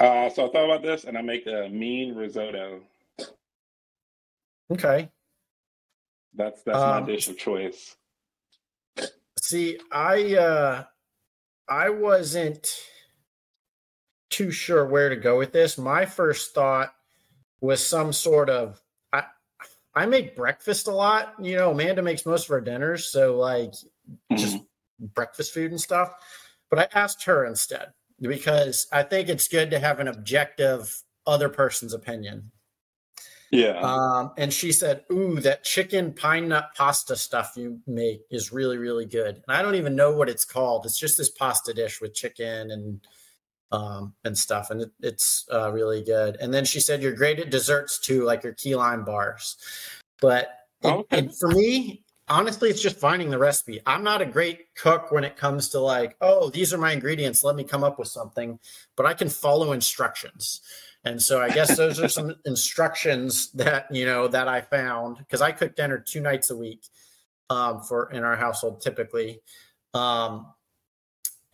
Uh, so I thought about this, and I make a mean risotto. Okay. That's that's Um, my dish of choice. See, I uh I wasn't too sure where to go with this. My first thought was some sort of I make breakfast a lot. You know, Amanda makes most of our dinners, so like just Mhm. breakfast food and stuff. But I asked her instead because I think it's good to have an objective other person's opinion. Yeah. Um, and she said, Ooh, that chicken pine nut pasta stuff you make is really, really good. And I don't even know what it's called. It's just this pasta dish with chicken and um and stuff. And it, it's uh, really good. And then she said, You're great at desserts too, like your key lime bars. But it- Okay. it- for me, honestly, it's just finding the recipe. I'm not a great cook when it comes to like, oh, these are my ingredients. Let me come up with something. But I can follow instructions. And so I guess those are some (laughs) instructions that you know that I found because I cook dinner two nights a week um, for in our household typically, um,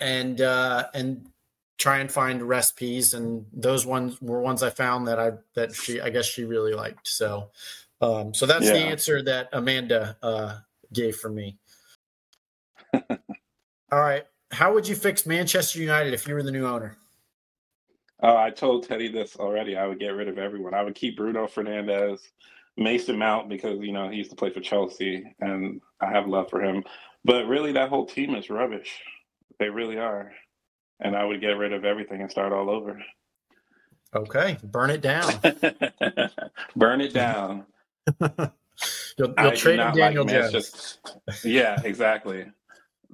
and uh, and try and find recipes. And those ones were ones I found that I that she I guess she really liked. So um, so that's the answer that Amanda uh, gave for me. (laughs) All right, how would you fix Manchester United if you were the new owner? Oh, I told Teddy this already. I would get rid of everyone. I would keep Bruno Fernandes, Mason Mount because you know he used to play for Chelsea, and I have love for him. But really, that whole team is rubbish. They really are. And I would get rid of everything and start all over. Okay, burn it down. (laughs) Burn it down. (laughs) You'll, you'll trade in Daniel like Jones. Yeah, exactly.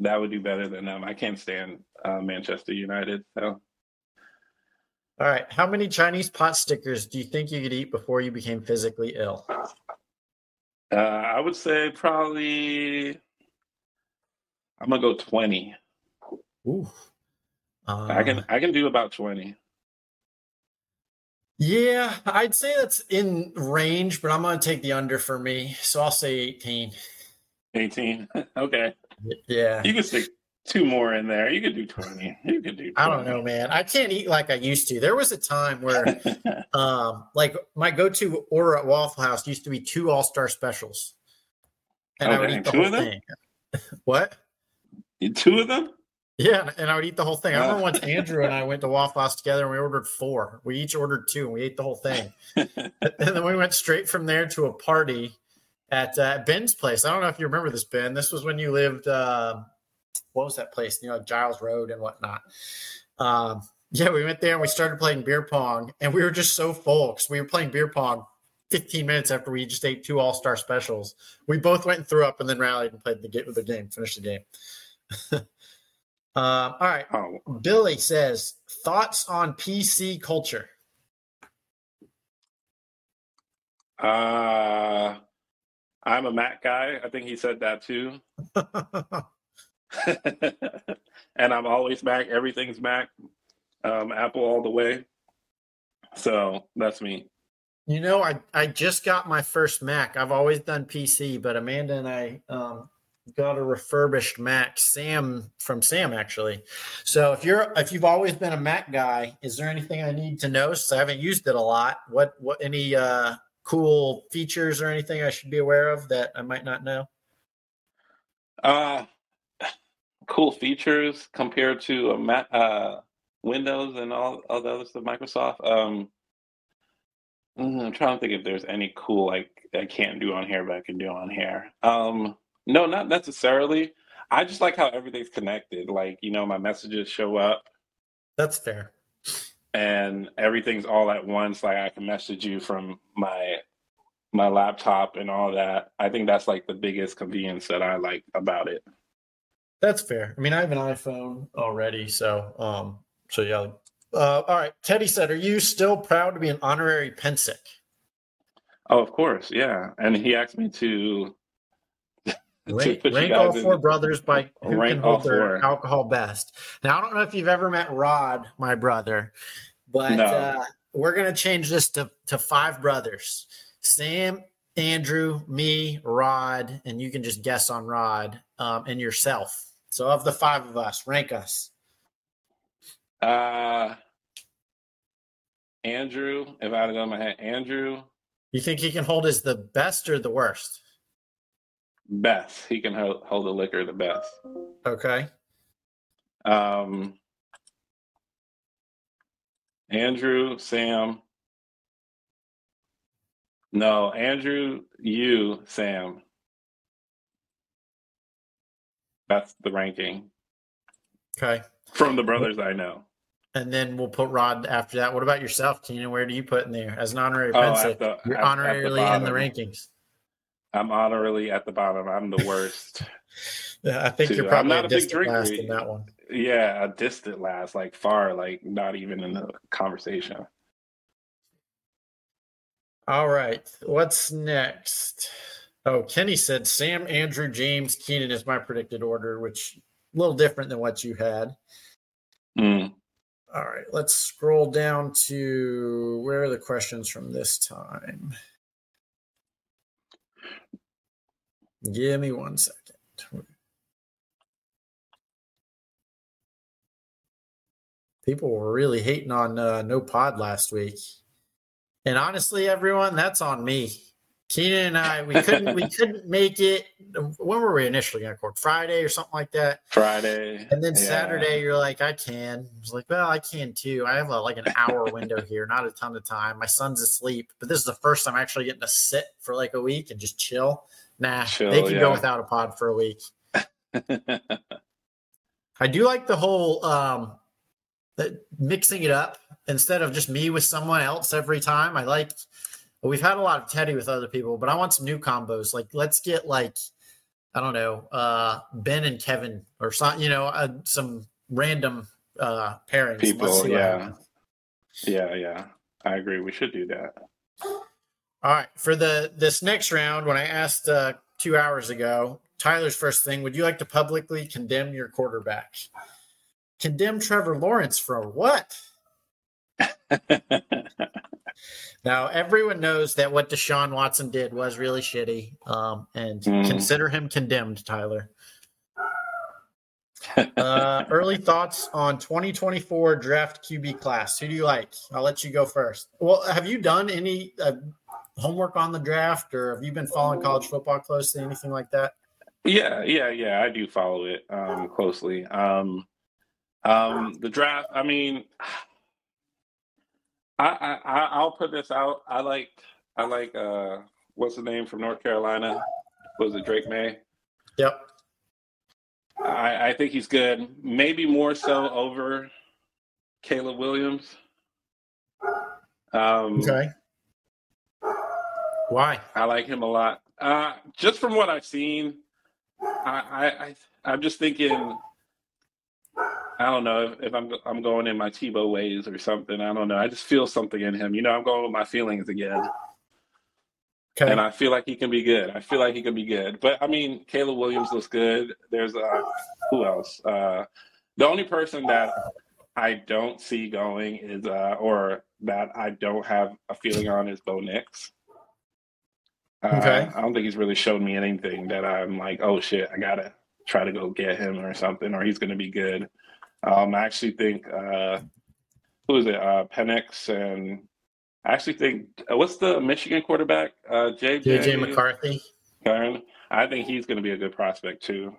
That would do better than them. I can't stand uh, Manchester United. So All right. How many Chinese pot stickers do you think you could eat before you became physically ill? uh, I would say probably I'm gonna go twenty. Ooh. Uh, I can I can do about twenty. Yeah, I'd say that's in range, but I'm going to take the under for me. So I'll say 18. 18. (laughs) okay. Yeah. You could stick two more in there. You could do 20. You could do 20. I don't know, man. I can't eat like I used to. There was a time where, (laughs) um, like my go-to order at Waffle House used to be two All-Star specials, and I would eat the two whole of them? thing. (laughs) what? two of them? Yeah, and I would eat the whole thing. I remember once Andrew and I went to Waffle House together and we ordered four. We each ordered two and we ate the whole thing. (laughs) and then we went straight from there to a party at uh, Ben's place. I don't know if you remember this, Ben. This was when you lived, uh, what was that place? You know, Giles Road and whatnot. Um, yeah, we went there and we started playing beer pong and we were just so full because we were playing beer pong 15 minutes after we just ate two all star specials. We both went and threw up and then rallied and played the, the game, finished the game. (laughs) um, all right. oh, Billy says, thoughts on PC culture? uh, I'm a Mac guy. I think he said that too. (laughs) and I'm always Mac. Everything's Mac. Um, Apple all the way. So that's me. you know, I, I just got my first Mac. I've always done PC, but Amanda and I um, got a refurbished Mac. Sam from Sam actually. So if you're if you've always been a Mac guy, is there anything I need to know? Since I haven't used it a lot. What what any uh, cool features or anything I should be aware of that I might not know? Uh, (sighs) cool features compared to a Mac, uh, Windows and all, all the other stuff, Microsoft. Um, mm, I'm trying to think if there's any cool like I can't do on here, but I can do on here. Um, no, not necessarily. I just like how everything's connected. Like you know, my messages show up That's fair. and everything's all at once. Like I can message you from my my laptop and all that. I think that's like the biggest convenience that I like about it. That's fair. I mean, I have an iPhone already, so um, so yeah, Uh, all right. Teddy said, Are you still proud to be an honorary Pensick? Oh, of course, yeah. And he asked me to Rank, rank all four brothers by who can hold their four. alcohol best. Now, I don't know if you've ever met Rod, my brother, but No. uh, we're going to change this to, to five brothers Sam, Andrew, me, Rod, and you can just guess on Rod um, and yourself. So, of the five of us, rank us. uh Andrew, if I had go in my head, Andrew, You think he can hold as the best or the worst? Beth. He can hold, hold the liquor the best. Okay. Um Andrew, Sam. No, Andrew, you, Sam. That's the ranking Okay. from the brothers I know. And then we'll put Rod after that. What about yourself, Keenan? Where do you put in there as an honorary Oh, at the- You're at- at honorarily in the rankings. I'm honorarily at the bottom. I'm the worst. (laughs) Yeah, I think Too. you're I'm probably not a big distant last drinker. in that one. yeah, a distant last, like far, like not even in the conversation. All right. What's next? Oh, Kenny said Sam, Andrew, James, Keenan is my predicted order, which a little different than what you had. Mm. All right. Let's scroll down to where are the questions from this time? Give me one second. People were really hating on uh, no pod last week, and honestly, everyone, that's on me. Keenan and I, we couldn't, we (laughs) couldn't make it. When were we initially going to record? Friday or something like that. Friday. And then yeah. Saturday, you're like, I can. I was like, well, I can too. I have a, like an hour window (laughs) here, not a ton of time. My son's asleep, but this is the first time I'm actually getting to sit for like a week and just chill. Nah, Chill, they can go without a pod for a week. (laughs) I do like the whole um the, mixing it up instead of just me with someone else every time. I like well, we've had a lot of Teddy with other people, but I want some new combos. Like let's get like I don't know, uh Ben and Kevin or some you know, uh, some random uh pairings. People, yeah. yeah, yeah. I agree. We should do that. All right, for the this next round, when I asked uh, two hours ago, Tyler's first thing: Would you like to publicly condemn your quarterback? Condemn Trevor Lawrence for what? (laughs) Now everyone knows that what Deshaun Watson did was really shitty, um, and Mm. consider him condemned, Tyler. uh, (laughs) early thoughts on 2024 draft QB class. Who do you like? I'll let you go first. Well, have you done any uh, homework on the draft, or have you been following college football closely? Anything like that? Yeah, yeah, yeah. I do follow it um, closely. Um, um, the draft. I mean, I, I I- I'll put this out. I like I like uh, what's the name from North Carolina? Was it Drake Maye? Yep. I, I think he's good. Maybe more so over Caleb Williams. Um, Okay. Why? I like him a lot. Uh, just from what I've seen, I, I, I I'm just thinking. I don't know if, if I'm I'm going in my Tebow ways or something. I don't know. I just feel something in him. You know, I'm going with my feelings again, Okay. and I feel like he can be good. I feel like he can be good. But I mean, Caleb Williams looks good. There's uh, who else? Uh, the only person that I don't see going is uh, or that I don't have a feeling on is Bo Nix. Uh, Okay. I don't think he's really showed me anything that I'm like, oh shit, I gotta try to go get him or something, or he's gonna be good. Um, I actually think uh, who is it? Uh, Penix and I actually think uh, what's the Michigan quarterback? Uh, JJ, JJ McCarthy. Kern. I think he's going to be a good prospect too,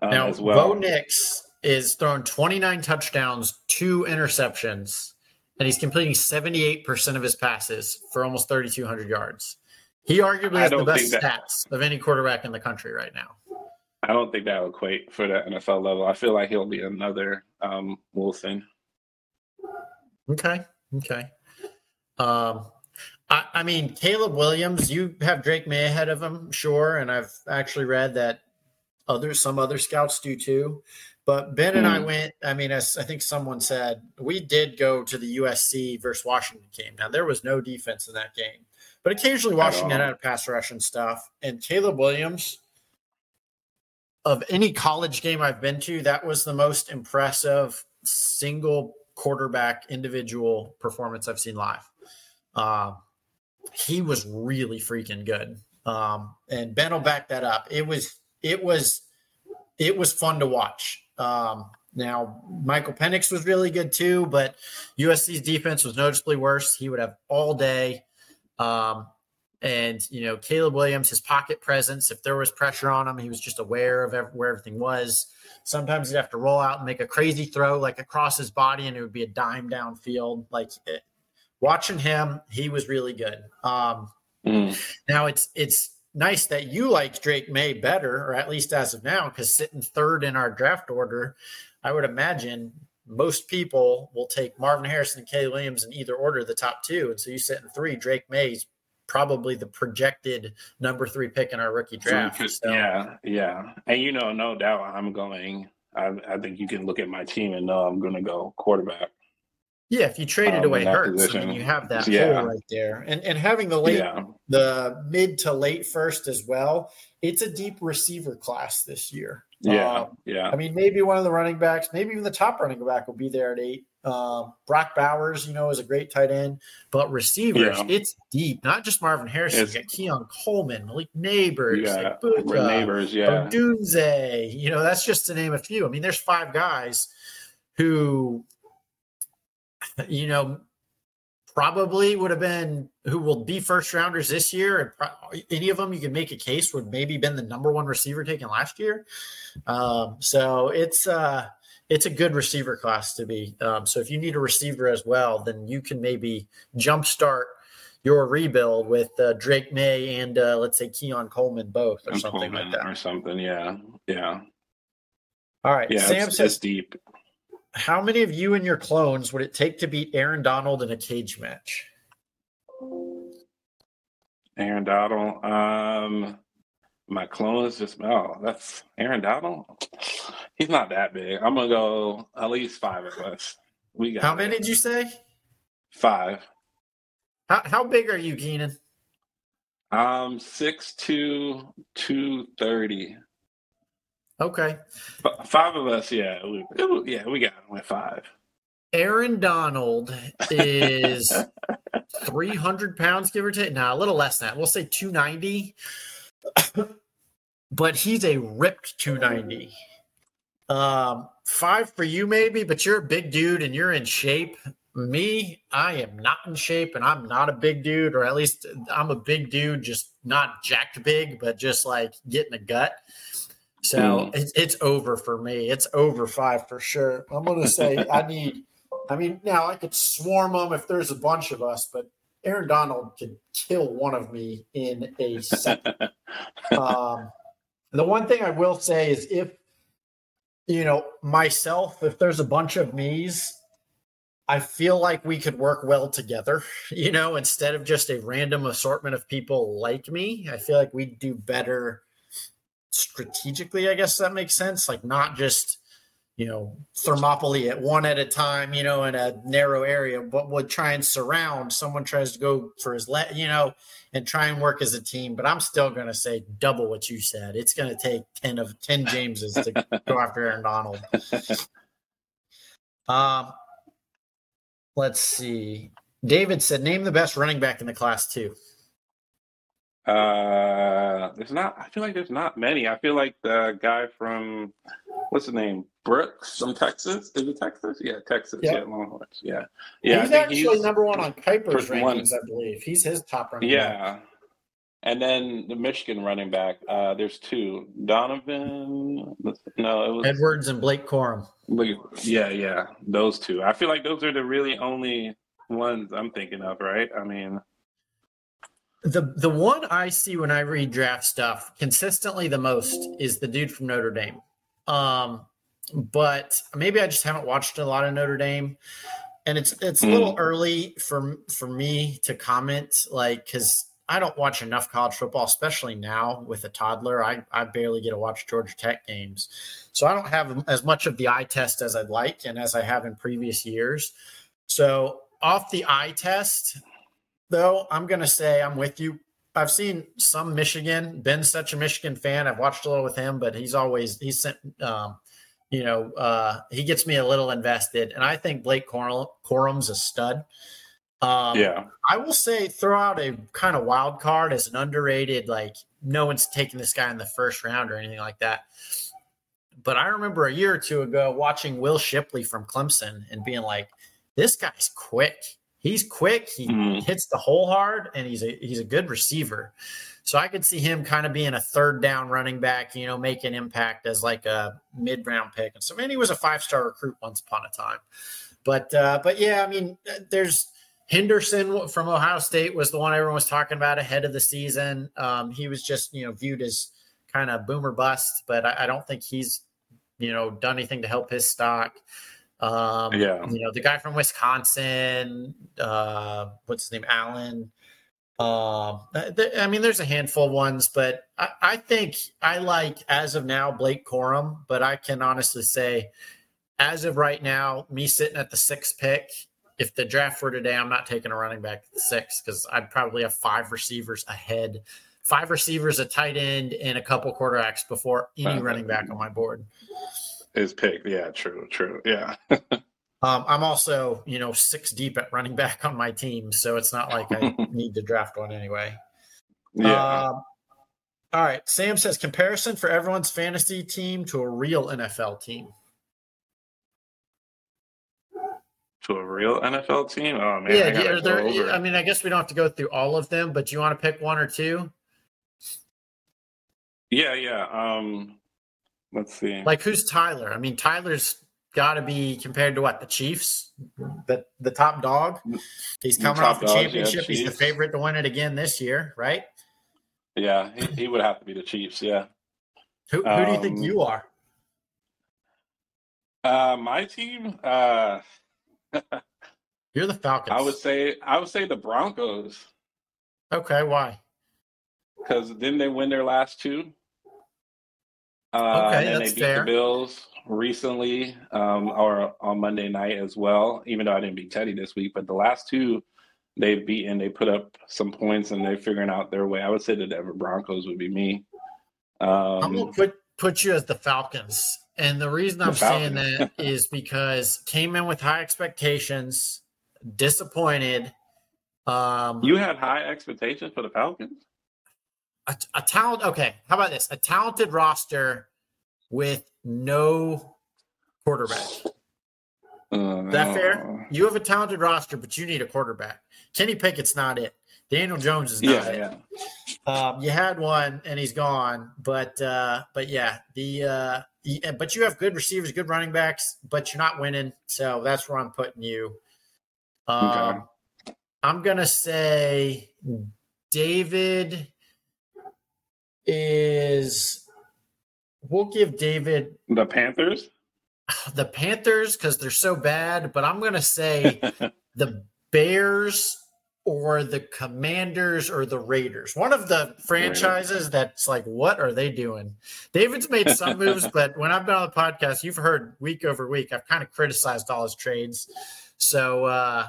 um, Now, as well. Bo Nix is thrown 29 touchdowns, two interceptions, and he's completing 78% of his passes for almost 3,200 yards. He arguably has the best that- stats of any quarterback in the country right now. I don't think that'll equate for the NFL level. I feel like he'll be another um, Wilson. Okay. Okay. Um, I, I mean, Caleb Williams, you have Drake Maye ahead of him, sure. And I've actually read that others, some other scouts do too. But Ben and I Mm. went. I mean, as I think someone said, we did go to the USC versus Washington game. Now there was no defense in that game, but occasionally Washington had pass rush and stuff. And Caleb Williams, of any college game I've been to, that was the most impressive single quarterback individual performance I've seen live. Um, he was really freaking good. Um, and Ben will back that up. It was it was it was fun to watch. Um, now Michael Penix was really good too, but USC's defense was noticeably worse. He would have all day. Um, and you know Caleb Williams, his pocket presence. If there was pressure on him, he was just aware of ev- where everything was. Sometimes he'd have to roll out and make a crazy throw, like across his body, and it would be a dime downfield. Like it, watching him, he was really good. Um, Mm. now it's it's nice that you like Drake Maye better, or at least as of now, because sitting third in our draft order, I would imagine most people will take Marvin Harrison and Kay Williams in either order, the top two. And so you sit in three. Drake Maye's probably the projected number three pick in our rookie draft. So, Yeah, yeah, and you know, no doubt, I'm going. I, I think you can look at my team and know I'm going to go quarterback. yeah, if you traded Um, away Hurts, I mean, you have that Yeah. hole right there. And and having the late Yeah, the mid to late first as well, it's a deep receiver class this year. Yeah, Um, yeah. I mean, maybe one of the running backs, maybe even the top running back will be there at eight. Um, Brock Bowers, you know, is a great tight end, but receivers, Yeah. it's deep. Not just Marvin Harrison. It's- you got Keon Coleman, Malik Nabers, You got Ibuka, Nabers. Yeah, Odunze. You know, that's just to name a few. I mean, there's five guys who, you know, probably would have been who will be first rounders this year. And pro- any of them you can make a case would maybe been the number one receiver taken last year. Um, so it's uh it's a good receiver class to be. Um, so if you need a receiver as well, then you can maybe jumpstart your rebuild with uh, Drake Maye and uh, let's say Keon Coleman both or And something Coleman like that. or something. Yeah, yeah, All right. yeah. Sam it's, says, it's deep. How many of you and your clones would it take to beat Aaron Donald in a cage match? Aaron Donald. Um, my clones just oh, that's Aaron Donald. He's not that big. I'm gonna go at least five of us. We got How it. many did you say? Five. How, how big are you, Keenan? Um, six to two thirty. Okay. F- Five of us. Yeah, we, it- yeah, we got him with five. Aaron Donald is (laughs) 300 pounds, give or take. Nah, a little less than that. We'll say 290. (coughs) but he's a ripped 290. Um, five for you, maybe, but you're a big dude and you're in shape. Me, I am not in shape and I'm not a big dude, or at least I'm a big dude, just not jacked big, but just like getting a gut. So Mm. it's, it's over for me. It's over five for sure. I'm going to say (laughs) I need, I mean, now I could swarm them if there's a bunch of us, but Aaron Donald could kill one of me in a second. (laughs) um, the one thing I will say is if, you know, myself, if there's a bunch of me's, I feel like we could work well together, (laughs) you know, instead of just a random assortment of people like me. I feel like we'd do better strategically, I guess that makes sense. Like not just, you know, Thermopylae at one at a time, you know, in a narrow area, but would try and surround someone tries to go for his let, you know, and try and work as a team. But I'm still going to say double what you said. It's going to take 10 of 10 Jameses to go after Aaron Donald. (laughs) Um, let's see. David said, name the best running back in the class too. Uh, there's not. I feel like there's not many. I feel like the guy from what's his name, Brooks from Texas. Is it Texas? Yeah, Texas. Yeah. Yeah, Longhorns. Yeah, yeah. he's I think actually number one on Kiper's first one. rankings, I believe. He's his top running back. Yeah. And then the Michigan running back, uh, there's two. Donovan, no, it was Edwards and Blake Corum. yeah, yeah, those two. I feel like those are the really only ones I'm thinking of, right? I mean, The the one I see when I read draft stuff consistently the most is the dude from Notre Dame. Um, but maybe I just haven't watched a lot of Notre Dame, and it's it's a little early for for me to comment, like because I don't watch enough college football, especially now with a toddler. I, I barely get to watch Georgia Tech games. So I don't have as much of the eye test as I'd like and as I have in previous years. So off the eye test, though, I'm going to say I'm with you. I've seen some Michigan. been such a Michigan fan. I've watched a little with him, but he's always he's sent. Um, you know, uh, he gets me a little invested, and I think Blake Cor- Corum's a stud. Um, yeah, I will say throw out a kind of wild card as an underrated. Like no one's taking this guy in the first round or anything like that. But I remember a year or two ago watching Will Shipley from Clemson and being like, "This guy's quick. He's quick. He Mhm. hits the hole hard, and he's a he's a good receiver." So I could see him kind of being a third down running back, you know, making impact as like a mid round pick. And so, man, he was a five star recruit once upon a time. But uh, but yeah, I mean, there's Henderson from Ohio State was the one everyone was talking about ahead of the season. Um, he was just you know viewed as kind of boomer bust, but I, I don't think he's you know done anything to help his stock. Um, Yeah. you know the guy from Wisconsin, uh, what's his name, Allen. Um, I mean, there's a handful of ones, but I, I think I like as of now Blake Corum. But I can honestly say, as of right now, me sitting at the sixth pick, if the draft were today, I'm not taking a running back at the six because I'd probably have five receivers ahead, five receivers, a tight end, and a couple quarterbacks before any running back on my board. His pick. Yeah, true, true. Yeah, (laughs) Um, I'm also, you know, six deep at running back on my team, so it's not like I (laughs) need to draft one anyway. yeah. Um, all right. Sam says comparison for everyone's fantasy team to a real NFL team. to a real NFL team. Oh man, I yeah, go there, over. I mean, I guess we don't have to go through all of them, but do you want to pick one or two? yeah, yeah. Um, let's see. Like who's Tyler? I mean, Tyler's got to be compared to what the Chiefs, the the top dog. He's coming top off the yeah, championship. He's the favorite to win it again this year, right? yeah, he, he would have to be the Chiefs. Yeah. Who, who do you think Um, you are? Uh, my team. Uh, (laughs) You're the Falcons. I would say I would say the Broncos okay. Why? because didn't they win their last two? Uh, Okay, and then that's they beat fair. the Bills recently, um, or on Monday night as well. Even though I didn't beat Teddy this week, but the last two they've beaten, they put up some points and they're figuring out their way. I would say the Denver Broncos would be me. I'm gonna Um, put put you as the Falcons, and the reason I'm saying that (laughs) is because came in with high expectations, disappointed. Um, you had high expectations for the Falcons. A, a talent. Okay, how about this? A talented roster with no quarterback. Uh, Is that fair? You have a talented roster, but you need a quarterback. Kenny Pickett's not it. Daniel Jones is not Yeah, it. yeah. Um, you had one and he's gone, but uh, but yeah, the uh, but you have good receivers, good running backs, but you're not winning. So that's where I'm putting you. Um, I'm gonna say David is. We'll give David The Panthers. (sighs) the Panthers because they're so bad, but I'm gonna say (laughs) the Bears or the Commanders or the Raiders. One of the franchises that's like, what are they doing? David's made some (laughs) moves, but when I've been on the podcast, you've heard week over week, I've kind of criticized all his trades. So, uh,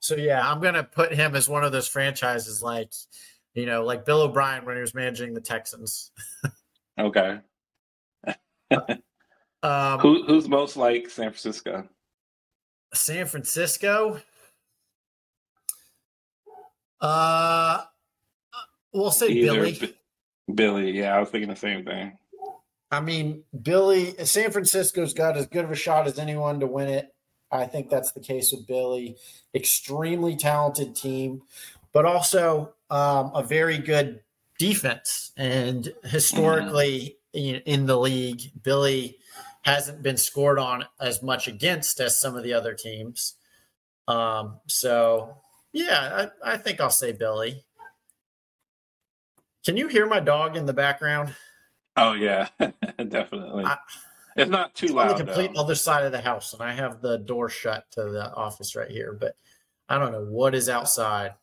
so yeah, I'm gonna put him as one of those franchises, like you know, like Bill O'Brien when he was managing the Texans. okay. (laughs) Um, Who, who's most like San Francisco? San Francisco. Uh, we'll say Either Billy. B- Billy. Yeah, I was thinking the same thing. I mean, Billy. San Francisco's got as good of a shot as anyone to win it. I think that's the case with Billy. Extremely talented team, but also um, a very good defense. And historically, in, in the league, Billy hasn't been scored on as much against as some of the other teams. Um, so, yeah, I, I think I'll say Billy. Can you hear my dog in the background? Oh yeah, (laughs) definitely. I- it's not too It's on the complete though. other side of the house, and I have the door shut to the office right here. But I don't know what is outside.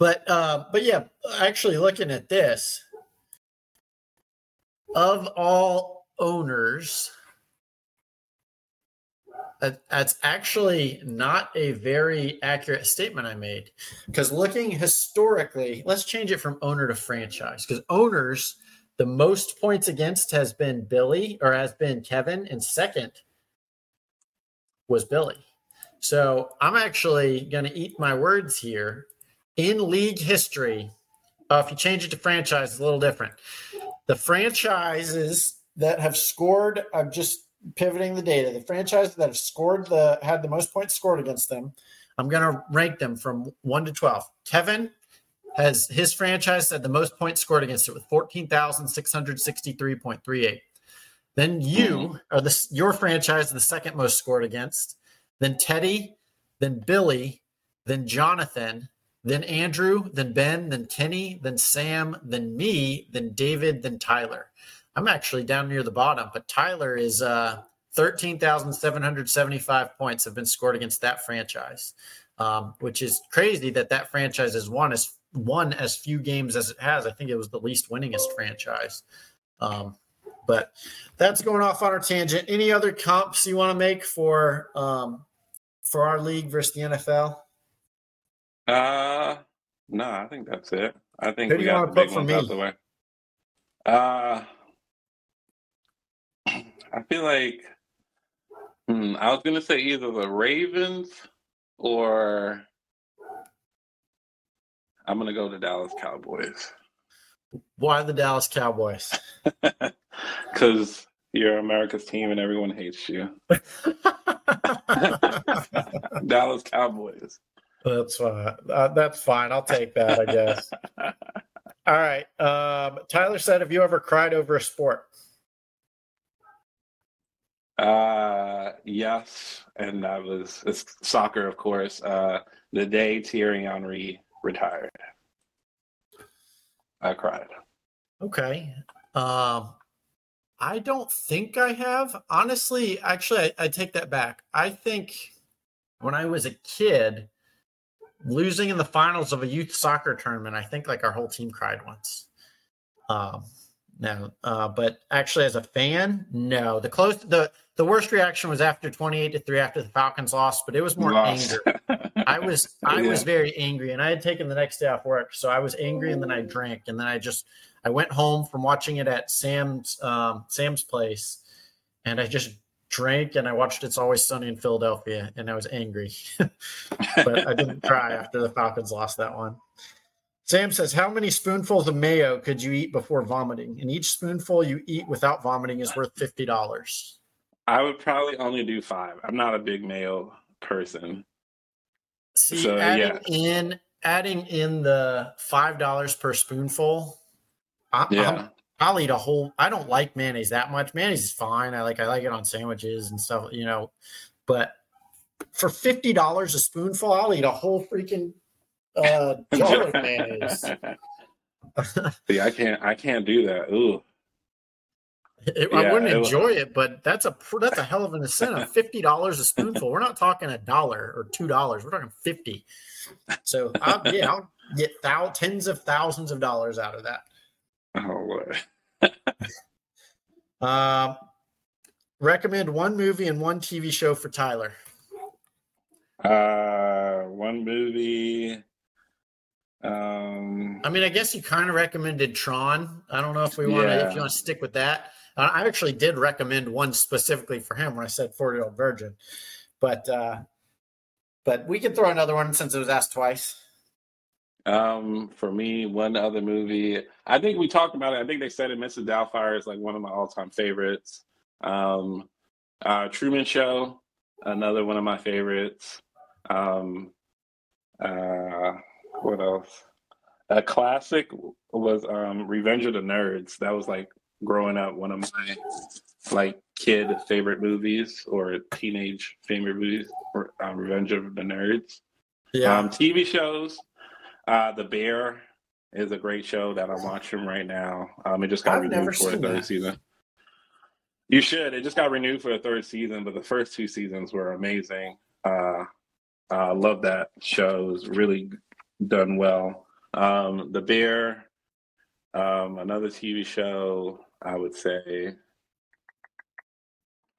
But uh, but yeah, actually looking at this, of all owners, that's actually not a very accurate statement I made. Because looking historically, let's change it from owner to franchise. Because owners, the most points against has been Billy or has been Kevin, and second was Billy. So I'm actually going to eat my words here. In league history, uh, if you change it to franchise, it's a little different. The franchises that have scored, I'm just pivoting the data. The franchises that have scored the had the most points scored against them, I'm going to rank them from one to twelve. Kevin has his franchise had the most points scored against it with fourteen thousand six hundred sixty three point three eight. Then you mm-hmm. are the your franchise the second most scored against. Then Teddy, then Billy, then Jonathan, then Andrew, then Ben, then Kenny, then Sam, then me, then David, then Tyler. I'm actually down near the bottom, but Tyler is uh, 13,775 points have been scored against that franchise, um, which is crazy that that franchise has won as won as few games as it has. I think it was the least winningest franchise. Um, but that's going off on our tangent. Any other comps you want to make for um, for our league versus the NFL? Uh, no, I think that's it. I think Who we got the big ones out the way. Uh, I feel like hmm, I was gonna say either the Ravens or I'm gonna go to Dallas Cowboys. Why the Dallas Cowboys? (laughs) Because you're America's team and everyone hates you. (laughs) (laughs) Dallas Cowboys. That's fine. Uh, that's fine. I'll take that, I guess. (laughs) All right. Um, Tyler said, "Have you ever cried over a sport?" Uh, yes, and that was it's soccer, of course. Uh, the day Thierry Henry retired, I cried. Okay. Um, I don't think I have. Honestly, actually, I, I take that back. I think when I was a kid, losing in the finals of a youth soccer tournament, I think like our whole team cried once. Um, no, uh, but actually, as a fan, no. The close, the the worst reaction was after twenty eight to three after the Falcons lost, but it was more anger. I was (laughs) I yeah. was very angry, and I had taken the next day off work, so I was angry, and then I drank, and then I just I went home from watching it at Sam's um, Sam's place, and I just drank and I watched It's Always Sunny in Philadelphia, and I was angry, (laughs) but I didn't cry after the Falcons lost that one. Sam says, How many spoonfuls of mayo could you eat before vomiting? And each spoonful you eat without vomiting is worth $50. I would probably only do five. I'm not a big mayo person. See, so, adding yeah. in adding in the five dollars per spoonful, I, yeah. i will eat a whole. I don't like mayonnaise that much. Mayonnaise is fine. I like I like it on sandwiches and stuff, you know. But for fifty dollars a spoonful, I'll eat a whole freaking uh, (laughs) of mayonnaise. (laughs) See, I can't. I can't do that. Ooh. It, yeah, I wouldn't it enjoy was... it, but that's a that's a hell of an incentive. (laughs) Fifty dollars a spoonful. We're not talking a dollar or two dollars. We're talking fifty. So I'll, yeah, I'll get thou- tens of thousands of dollars out of that. Oh, (laughs) um, recommend one movie and one TV show for Tyler. Uh, one movie. Um, I mean, I guess you kind of recommended Tron. I don't know if we want to, yeah. if you want to stick with that. I actually did recommend one specifically for him when I said 40 year old virgin, but, uh, but we can throw another one since it was asked twice. Um, for me, one other movie, I think we talked about it. I think they said it. Mrs. Doubtfire is like one of my all time favorites. Um, uh, Truman Show, another one of my favorites. Um, uh, what else? A classic was um, Revenge of the Nerds. That was like growing up one of my like kid favorite movies or teenage favorite movies. Or, um, Revenge of the Nerds. Yeah. Um, TV shows. Uh, the Bear is a great show that I'm watching right now. Um, it just got I've renewed for a third that. season. You should. It just got renewed for a third season, but the first two seasons were amazing. Uh, I love that show. It was really done well. Um, the Bear, um, another TV show. I would say.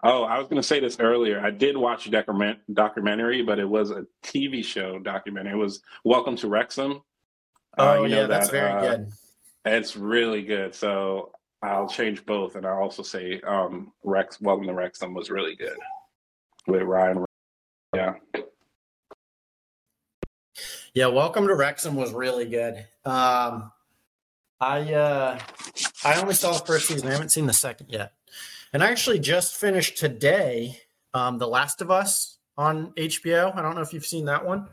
Oh, I was going to say this earlier. I did watch a document, documentary, but it was a TV show documentary. It was Welcome to Wrexham. Uh, oh, uh, yeah, that's very uh, good. It's really good. So I'll change both, and I'll also say um, Rex. Welcome to Wrexham was really good with Ryan. Yeah. Yeah, Welcome to Wrexham was really good. Um, I uh, I only saw the first season. I haven't seen the second yet. And I actually just finished today um, The Last of Us on HBO. I don't know if you've seen that one.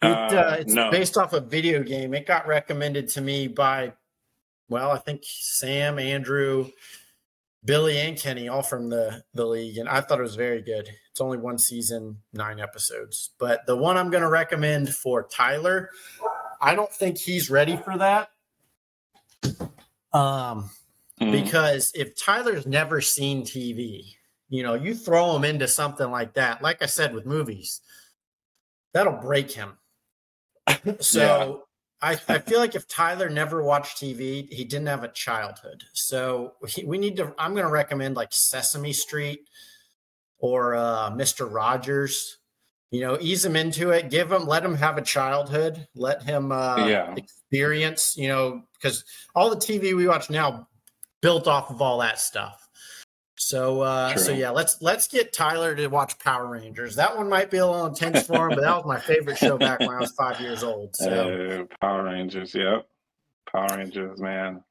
It, uh, uh, it's no. based off a video game. It got recommended to me by, well, I think Sam, Andrew, Billy, and Kenny, all from the the league, and I thought it was very good. It's only one season, nine episodes, but the one I'm going to recommend for Tyler, I don't think he's ready for that. Um, mm. because if Tyler's never seen TV, you know, you throw him into something like that. Like I said with movies, that'll break him (laughs) so yeah. I, I feel like if Tyler never watched TV, he didn't have a childhood. So he, we need to, I'm going to recommend like Sesame Street or uh, Mr. Rogers. You know, ease him into it, give him, let him have a childhood, let him uh, yeah. experience, you know, because all the TV we watch now built off of all that stuff. So uh, so yeah, let's let's get Tyler to watch Power Rangers. That one might be a little intense for him, but that was my favorite show back when I was five years old. So uh, Power Rangers, yep. Power Rangers, man.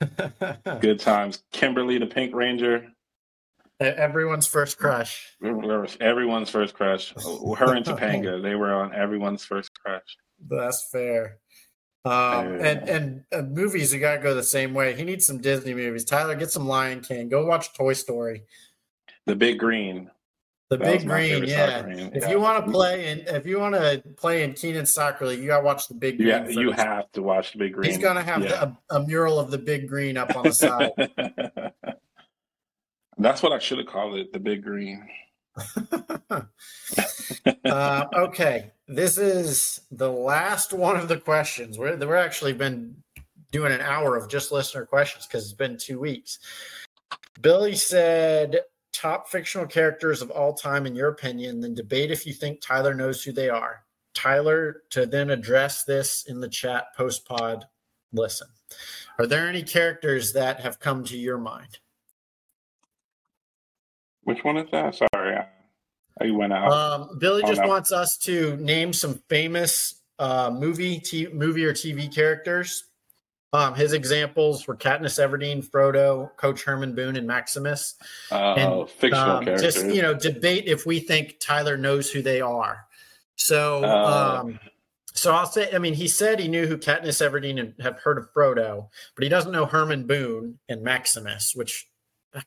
(laughs) Good times. Kimberly the Pink Ranger. Everyone's first crush. Everyone's first crush. Her and (laughs) Topanga, they were on everyone's first crush. That's fair. Um, and and uh, movies, you gotta go the same way. He needs some Disney movies. Tyler, get some Lion King. Go watch Toy Story. The Big Green. The that Big Green, yeah. Green. If yeah. you want to play and if you want to play in Keenan Soccer League, you gotta watch the Big Green. Yeah, first. you have to watch the Big Green. He's gonna have yeah. the, a, a mural of the Big Green up on the side. (laughs) That's what I should have called it, the Big Green. (laughs) uh, okay, this is the last one of the questions. We're we're actually been doing an hour of just listener questions because it's been two weeks. Billy said, "Top fictional characters of all time, in your opinion." Then debate if you think Tyler knows who they are. Tyler to then address this in the chat post pod. Listen, are there any characters that have come to your mind? Which one is that? Sorry, I went out. Um, Billy just wants us to name some famous uh, movie, t- movie or TV characters. Um, his examples were Katniss Everdeen, Frodo, Coach Herman Boone, and Maximus. Uh, and, fictional um, characters. Just you know, debate if we think Tyler knows who they are. So, uh, um, so I'll say. I mean, he said he knew who Katniss Everdeen and have heard of Frodo, but he doesn't know Herman Boone and Maximus, which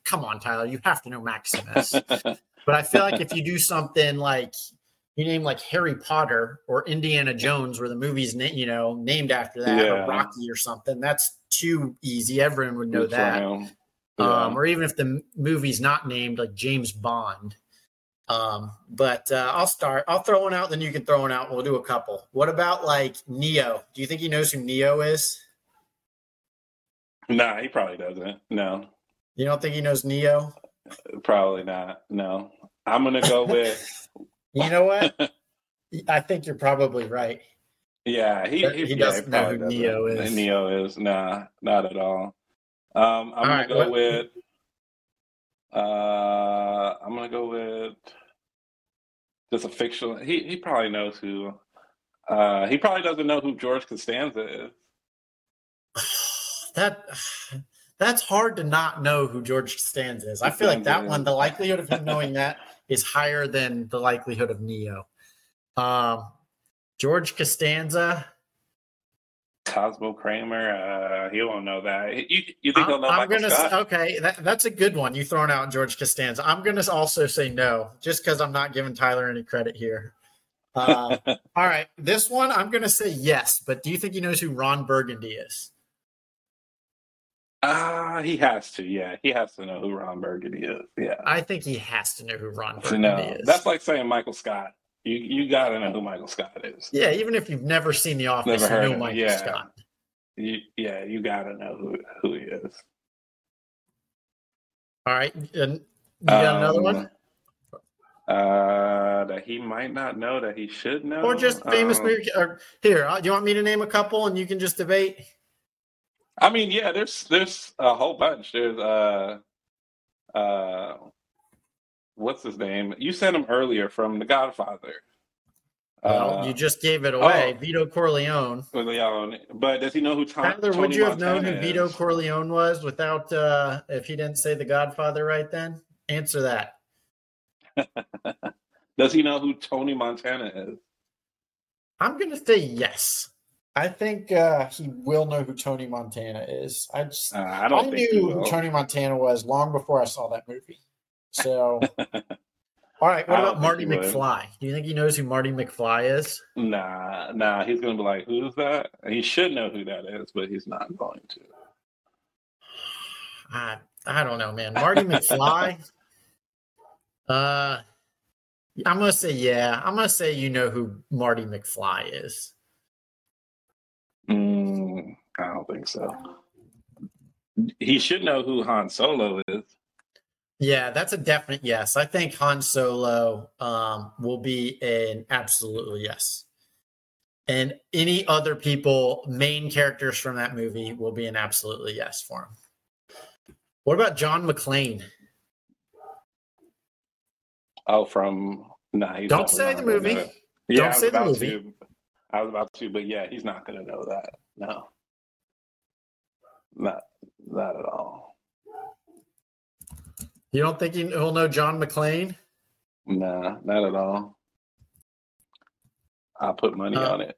come on, Tyler, you have to know Maximus. but I feel like if you do something like you name like Harry Potter or Indiana Jones, where the movie's na- you know named after that, yeah. or Rocky or something, that's too easy. Everyone would know Good that. Yeah. Um, or even if the movie's not named like James Bond. Um, but uh, I'll start. I'll throw one out, then you can throw one out. We'll do a couple. What about like Neo? Do you think he knows who Neo is? Nah, he probably doesn't. No. You don't think he knows Neo? Probably not. No. I'm gonna go with. (laughs) you know what? (laughs) I think you're probably right. Yeah, he he, he doesn't know who doesn't. Neo is. Neo is nah, not at all. Um, I'm all gonna right, go what? with. Uh, I'm gonna go with just a fictional. He he probably knows who. Uh, he probably doesn't know who George Costanza is. (sighs) that that's hard to not know who George Costanza is. I feel like that one, the likelihood of him knowing that is higher than the likelihood of Neo. Um, George Costanza. Cosmo Kramer, uh, he won't know that. You, you think he'll know I'm gonna Scott? okay, that, that's a good one. You throwing out George Costanza. I'm gonna also say no, just because I'm not giving Tyler any credit here. Uh, (laughs) all right, this one I'm gonna say yes, but do you think he knows who Ron Burgundy is? Ah, uh, he has to. Yeah, he has to know who Ron Burgundy is. Yeah, I think he has to know who Ron Burgundy no, is. That's like saying Michael Scott. You you gotta know who Michael Scott is. Yeah, even if you've never seen The Office, Never you know Michael yeah. Scott. You, yeah, you gotta know who who he is. All right, and you got another one, Um, Uh, that he might not know that he should know, or just famous Um, movie? Or here, uh, do you want me to name a couple and you can just debate? I mean, yeah, there's there's a whole bunch. There's uh uh what's his name? You sent him earlier from The Godfather. Well, Uh, you just gave it away, oh. Vito Corleone. Corleone. But does he know who Tom, Tyler, Tony would you have known Montana who Vito? Corleone was without uh if he didn't say The Godfather right then? Answer that. (laughs) Does he know who Tony Montana is? I'm gonna say yes. I think uh he will know who Tony Montana is. I just Uh, I I, knew who Tony Montana was long before I saw that movie. So, (laughs) all right. What about Marty would. McFly? Do you think he knows who Marty McFly is? Nah, nah, he's gonna be like, "Who's that?" He should know who that is, but he's not going to. I I don't know, man. Marty McFly. (laughs) Uh, I'm gonna say yeah. I'm gonna say you know who Marty McFly is. Mm, I don't think so. He should know who Han Solo is. Yeah, that's a definite yes. I think Han Solo um, will be an absolutely yes. And any other people, main characters from that movie, will be an absolutely yes for him. What about John McClane? Oh, from nah. He's Don't say the movie. Yeah, Don't say the movie. to. I was about to, but yeah, he's not gonna know that. No, not not at all. You don't think he- he'll know John McClane? Nah, not at all. I'll put money Uh, on it.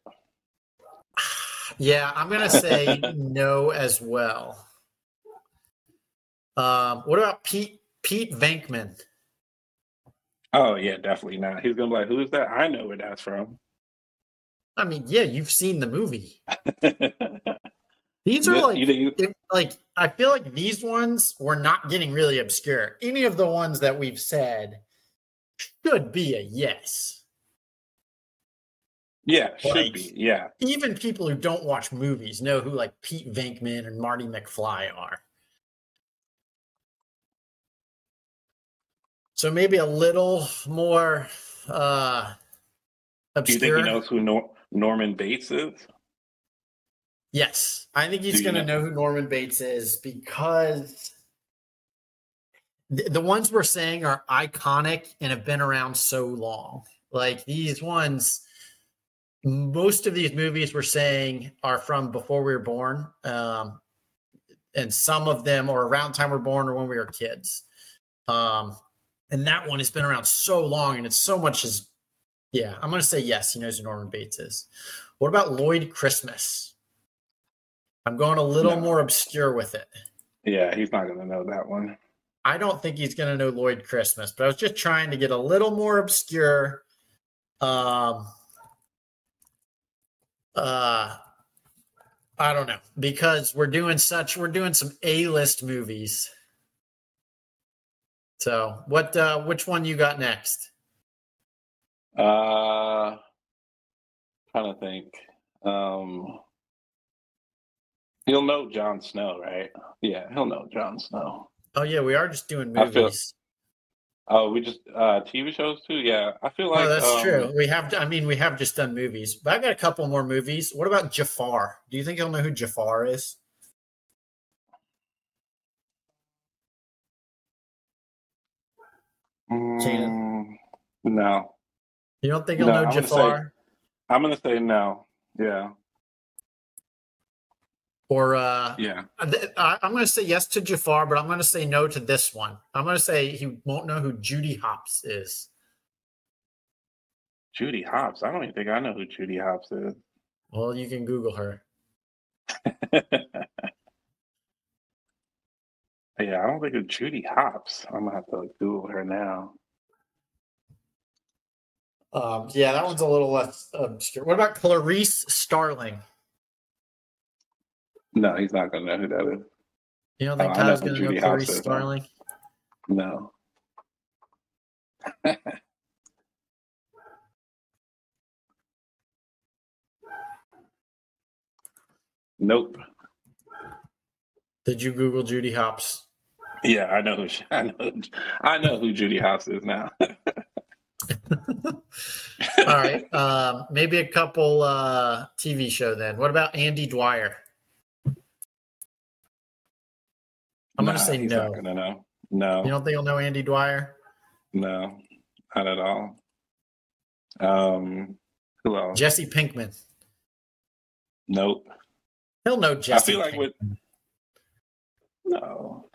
Yeah, I'm gonna say (laughs) no as well. Um, what about Pete Pete Venkman? Oh yeah, definitely not. He's gonna be like, "Who's that?" I know where that's from. I mean, yeah, you've seen the movie. (laughs) These are like like I feel like these ones were not getting really obscure. Any of the ones that we've said should be a yes. yeah, should be. Yeah, Even people who don't watch movies know who like Pete Venkman and Marty McFly are. So maybe a little more uh do you think obscure. he knows who Nor- Norman Bates is? Yes, I think he's going to know- know who Norman Bates is because the, the ones we're saying are iconic and have been around so long. Like these ones, most of these movies we're saying are from before we were born, um, and some of them are around the time we we're born or when we were kids. Um, and that one has been around so long, and it's so much as yeah. I'm going to say yes. He knows who Norman Bates is. What about Lloyd Christmas? I'm going a little No. more obscure with it. Yeah, he's not gonna know that one. I don't think he's going to know Lloyd Christmas, but I was just trying to get a little more obscure. Um, uh, I don't know because we're doing such we're doing some A list movies. So what? uh Which one you got next? Uh, trying to think. Um, he'll know Jon Snow, right? Yeah, he'll know Jon Snow. Oh yeah, we are just doing movies. Oh, we just uh TV shows too. Yeah, I feel like oh, that's um, true. We have. I mean, we have just done movies, but I got a couple more movies. What about Jafar? Do you think he'll know who Jafar is? Mm, no, You don't think he'll No, know I'm gonna say- Jafar? I'm gonna say no. Yeah, Or uh, yeah. I- I'm going to say yes to Jafar, but I'm going to say no to this one. I'm going to say he won't know who Judy Hopps is. Judy Hopps. I don't even think I know who Judy Hopps is. Well, you can Google her. (laughs) yeah, I don't think it's Judy Hopps. I'm gonna have to Google her now. Um, yeah, that one's a little less obscure. What about Clarice Starling? No, he's not going to know who that is. You don't oh, think oh, Kyle's going to know Clarice Starling? No. (laughs) nope. Did you Google Judy Hopps? Yeah, I know who I know. I know who Judy Hopps is now. (laughs) (laughs) All right. Um, maybe a couple uh, TV show then. What about Andy Dwyer? I'm Nah, gonna say no. Gonna know. No, You don't think you'll know Andy Dwyer? no, not at all. Um, who else? Jesse Pinkman. nope. He'll know Jesse. I feel like with no,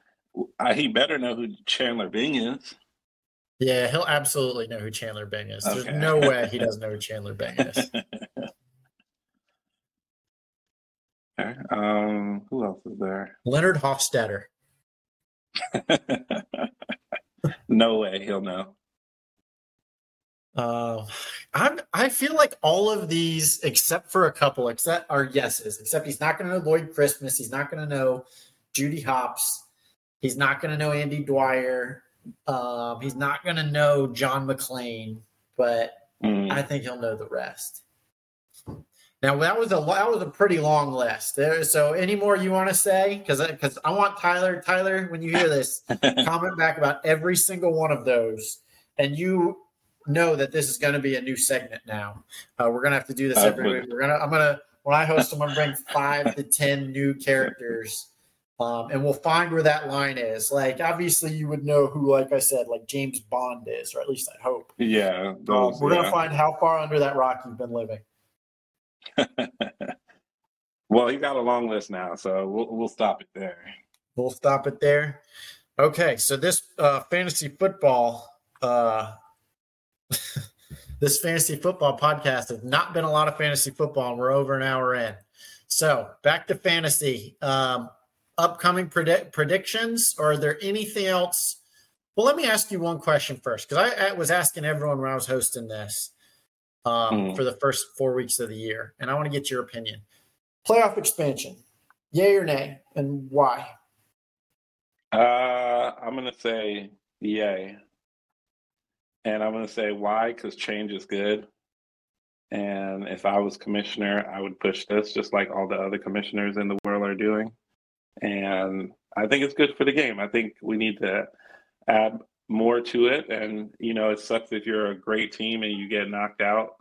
I, he better know who Chandler Bing is. Yeah, he'll absolutely know who Chandler Bing is. There's no way he (laughs) doesn't know who Chandler Bing is. (laughs) Okay, um, who else is there? Leonard Hofstadter. (laughs) no way he'll know. Uh, I'm, I feel like all of these, except for a couple, except are yeses. Except he's not going to know Lloyd Christmas. He's not going to know Judy Hopps. He's not going to know Andy Dwyer. Um, he's not going to know John McClane. But Mm, I think he'll know the rest. Now that was a that was a pretty long list. There, so any more you want to say? Because because I want Tyler Tyler when you hear this (laughs) comment back about every single one of those, and you know that this is going to be a new segment now. Uh, we're gonna have to do this every week. We're gonna I'm gonna when I host, I'm gonna bring five to ten new characters. Um, and we'll find where that line is. Like, obviously, you would know who, like I said, like James Bond is, or at least I hope. yeah, Um, we're gonna find how far under that rock you've been living. (laughs) well, he got a long list now, so we'll we'll stop it there. We'll stop it there. Okay, so this uh, fantasy football, uh, (laughs) this fantasy football podcast has not been a lot of fantasy football, and we're over an hour in. So back to fantasy. Um, upcoming predict- predictions, or are there anything else? Well, let me ask you one question first, because I, I was asking everyone when I was hosting this um, Hmm. for the first four weeks of the year, and I want to get your opinion. Playoff expansion, yay or nay, and why? Uh, I'm gonna say yay, and I'm gonna say why because change is good. And if I was commissioner, I would push this just like all the other commissioners in the world are doing. And I think it's good for the game. I think we need to add more to it. And you know, it sucks if you're a great team and you get knocked out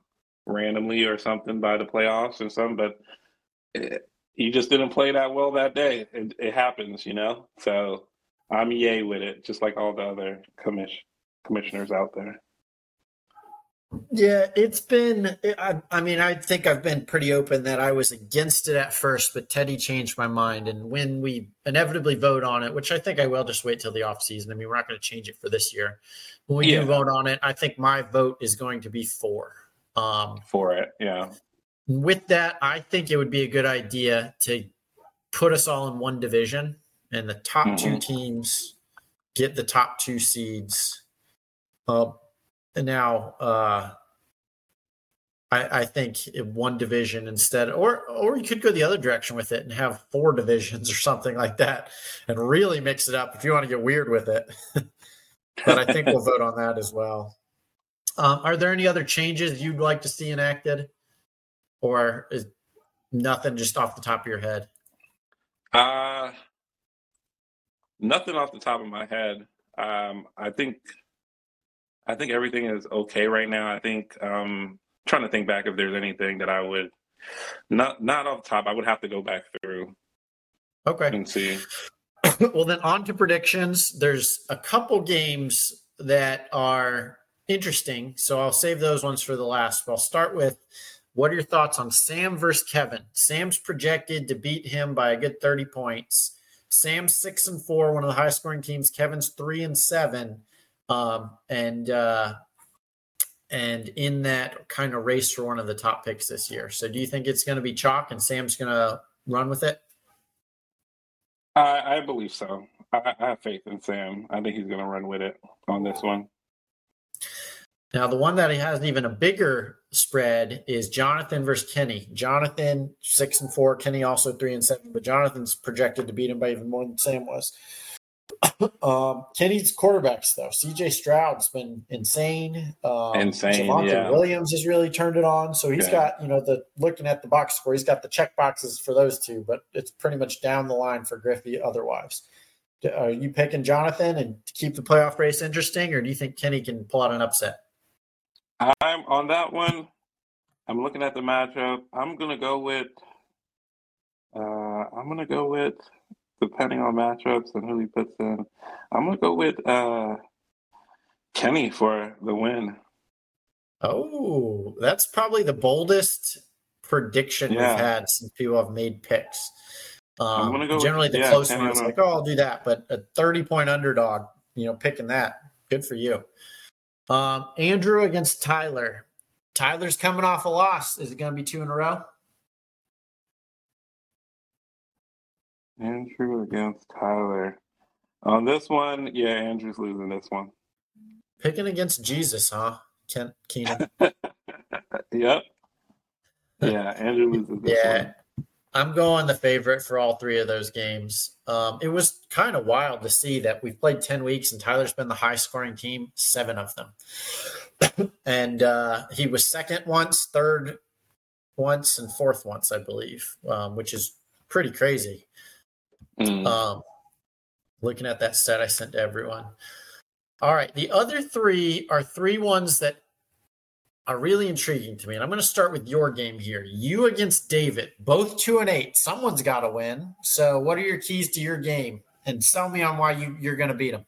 randomly or something by the playoffs or something, but it, you just didn't play that well that day. It, it happens, you know. So I'm yay with it, just like all the other commish- commissioners out there. Yeah, it's been. I, I mean, I think I've been pretty open that I was against it at first, but Teddy changed my mind. And when we inevitably vote on it, which I think I will just wait till the off season. I mean, we're not going to change it for this year. When we Yeah. do vote on it, I think my vote is going to be for. Um, For it, yeah. with that, I think it would be a good idea to put us all in one division, and the top two Mhm. teams get the top two seeds. Uh, and now, uh, I, I think in one division instead, or or you could go the other direction with it and have four divisions (laughs) or something like that, and really mix it up if you want to get weird with it. (laughs) but I think we'll vote on that as well. Um, are there any other changes you'd like to see enacted? or is nothing just off the top of your head? Uh nothing off the top of my head. Um, I think I think everything is okay right now. I think um trying to think back if there's anything that I would not not off the top. I would have to go back through Okay. and see. (coughs) well, then on to predictions. There's a couple games that are interesting, so I'll save those ones for the last. But I'll start with what are your thoughts on Sam versus Kevin? Sam's projected to beat him by a good 30 points. Sam's six and four, one of the highest scoring teams. Kevin's three and seven. Um, and uh, and in that kind of race for one of the top picks this year. So do you think it's going to be chalk and Sam's going to run with it? I, I believe so. I, I have faith in Sam. I think he's going to run with it on this one. Now, the one that he has even a bigger spread is Jonathan versus Kenny. Jonathan six and four, Kenny also three and seven, but Jonathan's projected to beat him by even more than Sam was. Um, Kenny's quarterbacks though. C.J. Stroud's been insane. Um, Insane, Javonte yeah. Williams has really turned it on. So he's Yeah. got you know the looking at the box score, he's got the check boxes for those two, but it's pretty much down the line for Griffey otherwise. Are you picking Jonathan and to keep the playoff race interesting, or do you think Kenny can pull out an upset? I'm on that one. I'm looking at the matchup. I'm gonna go with. Uh, I'm gonna go with, depending on matchups and who he puts in. I'm gonna go with uh, Kenny for the win. Oh, that's probably the boldest prediction Yeah. we've had since people have made picks. Um, gonna go with- generally, the yeah, close Kenny ones like, oh, I'll do that, but a thirty-point underdog, you know, picking that, good for you. Um, Andrew against Tyler. Tyler's coming off a loss. Is it going to be two in a row? Andrew against Tyler. On this one, yeah, Andrew's losing this one. Picking against Jesus, huh? Kent Keenan. (laughs) Yep. Yeah, Andrew loses this Yeah, one. I'm going the favorite for all three of those games. Um, it was kind of wild to see that we've played 10 weeks and Tyler's been the high scoring team, seven of them. (coughs) and uh, he was second once, third once, and fourth once, I believe, um, which is pretty crazy. Mm. Um, looking at that set I sent to everyone. All right. The other three are three ones that are really intriguing to me. And I'm going to start with your game here. You against David, both two and eight. Someone's got to win. So, what are your keys to your game? And sell me on why you, you're going to beat them.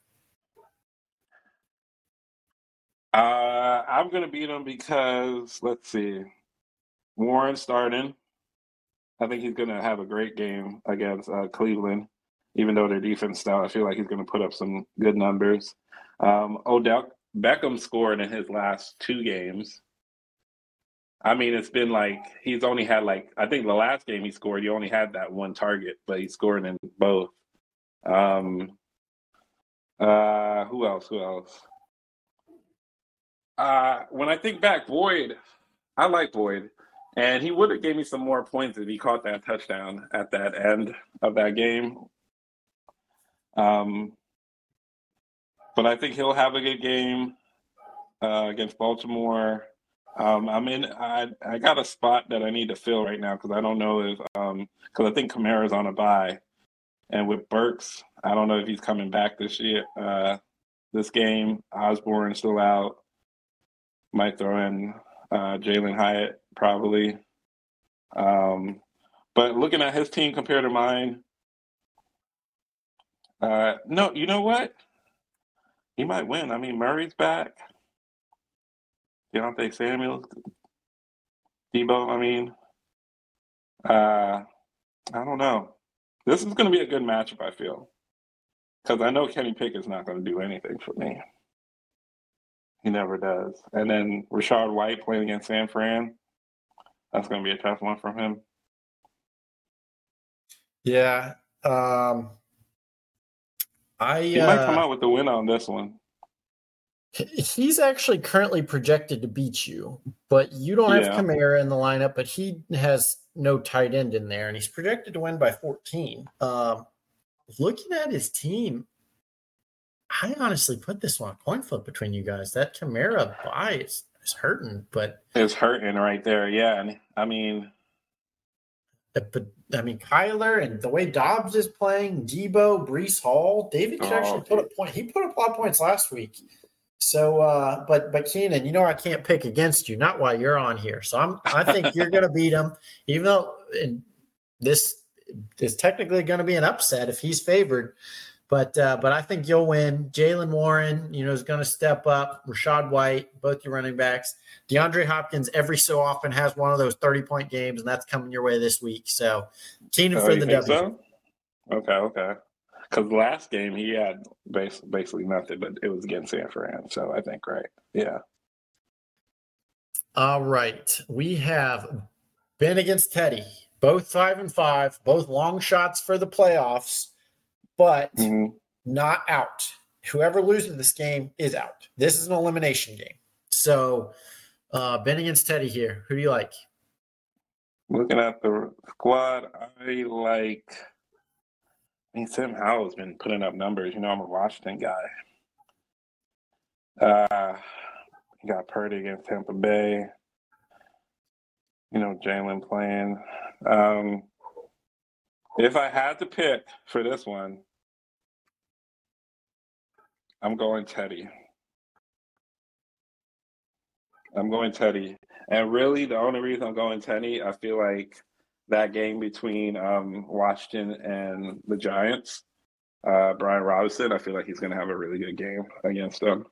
Uh, I'm gonna beat him because let's see, Warren starting. I think he's gonna have a great game against uh, Cleveland, even though their defense style. I feel like he's gonna put up some good numbers. Um, Odell Beckham scored in his last two games. I mean, it's been like he's only had like I think the last game he scored, he only had that one target, but he scored in both. Um, uh, who else? Who else? Uh, when I think back, Boyd, I like Boyd, and he would have gave me some more points if he caught that touchdown at that end of that game. Um, but I think he'll have a good game uh, against Baltimore. Um, I'm in. I I got a spot that I need to fill right now because I don't know if because I think Kamara's on a bye, and with Burks, I don't know if he's coming back this year. Uh, this game, Osborn still out. Might throw in uh, Jalin Hyatt probably. Um, but looking at his team compared to mine, uh, no, you know what? He might win. I mean, Murray's back. Deontay Samuels, Deebo. I mean, uh, I don't know. This is going to be a good matchup. I feel because I know Kenny Pickett's not going to do anything for me. He never does. And then Rachaad White playing against San Fran. That's going to be a tough one for him. Yeah. Um, I He might come uh, out with the win on this one. he's actually currently projected to beat you, but you don't have Yeah. Kamara in the lineup, but he has no tight end in there, and he's projected to win by 14. Um, looking at his team, I honestly put this one a coin flip between you guys. That Kamara bye is, is hurting, but It's hurting right there. Yeah. And I mean, but I mean Kyler and the way Dobbs is playing, Deebo, Breece Hall, David could Oh, actually put a point. He put up a lot of points last week. So, uh, but but Keenan, you know I can't pick against you, not while you're on here. So I'm I think you're going to beat him, even though this is technically going to be an upset if he's favored. But uh, but I think you'll win. Jaylen Warren, you know, is going to step up. Rachaad White, both your running backs. DeAndre Hopkins every so often has one of those 30 point games, and that's coming your way this week. So Keenan oh, for the W. so? Okay. Okay. Because last game he had basically nothing, but it was against San Fran. So I think, right. Yeah. All right. We have been against Teddy, both five and five, both long shots for the playoffs, but Mhm. not out. Whoever loses this game is out. This is an elimination game. So, uh, Ben against Teddy here. Who do you like? Looking at the squad, I like I mean, Sam Howell's been putting up numbers. You know, I'm a Washington guy. Uh, got Purdy against Tampa Bay. You know, Jalen playing. Um, if I had to pick for this one, I'm going Teddy. I'm going Teddy. And really, the only reason I'm going Teddy, I feel like that game between um, Washington and the Giants, uh, Brian Robinson, I feel like he's going to have a really good game against them.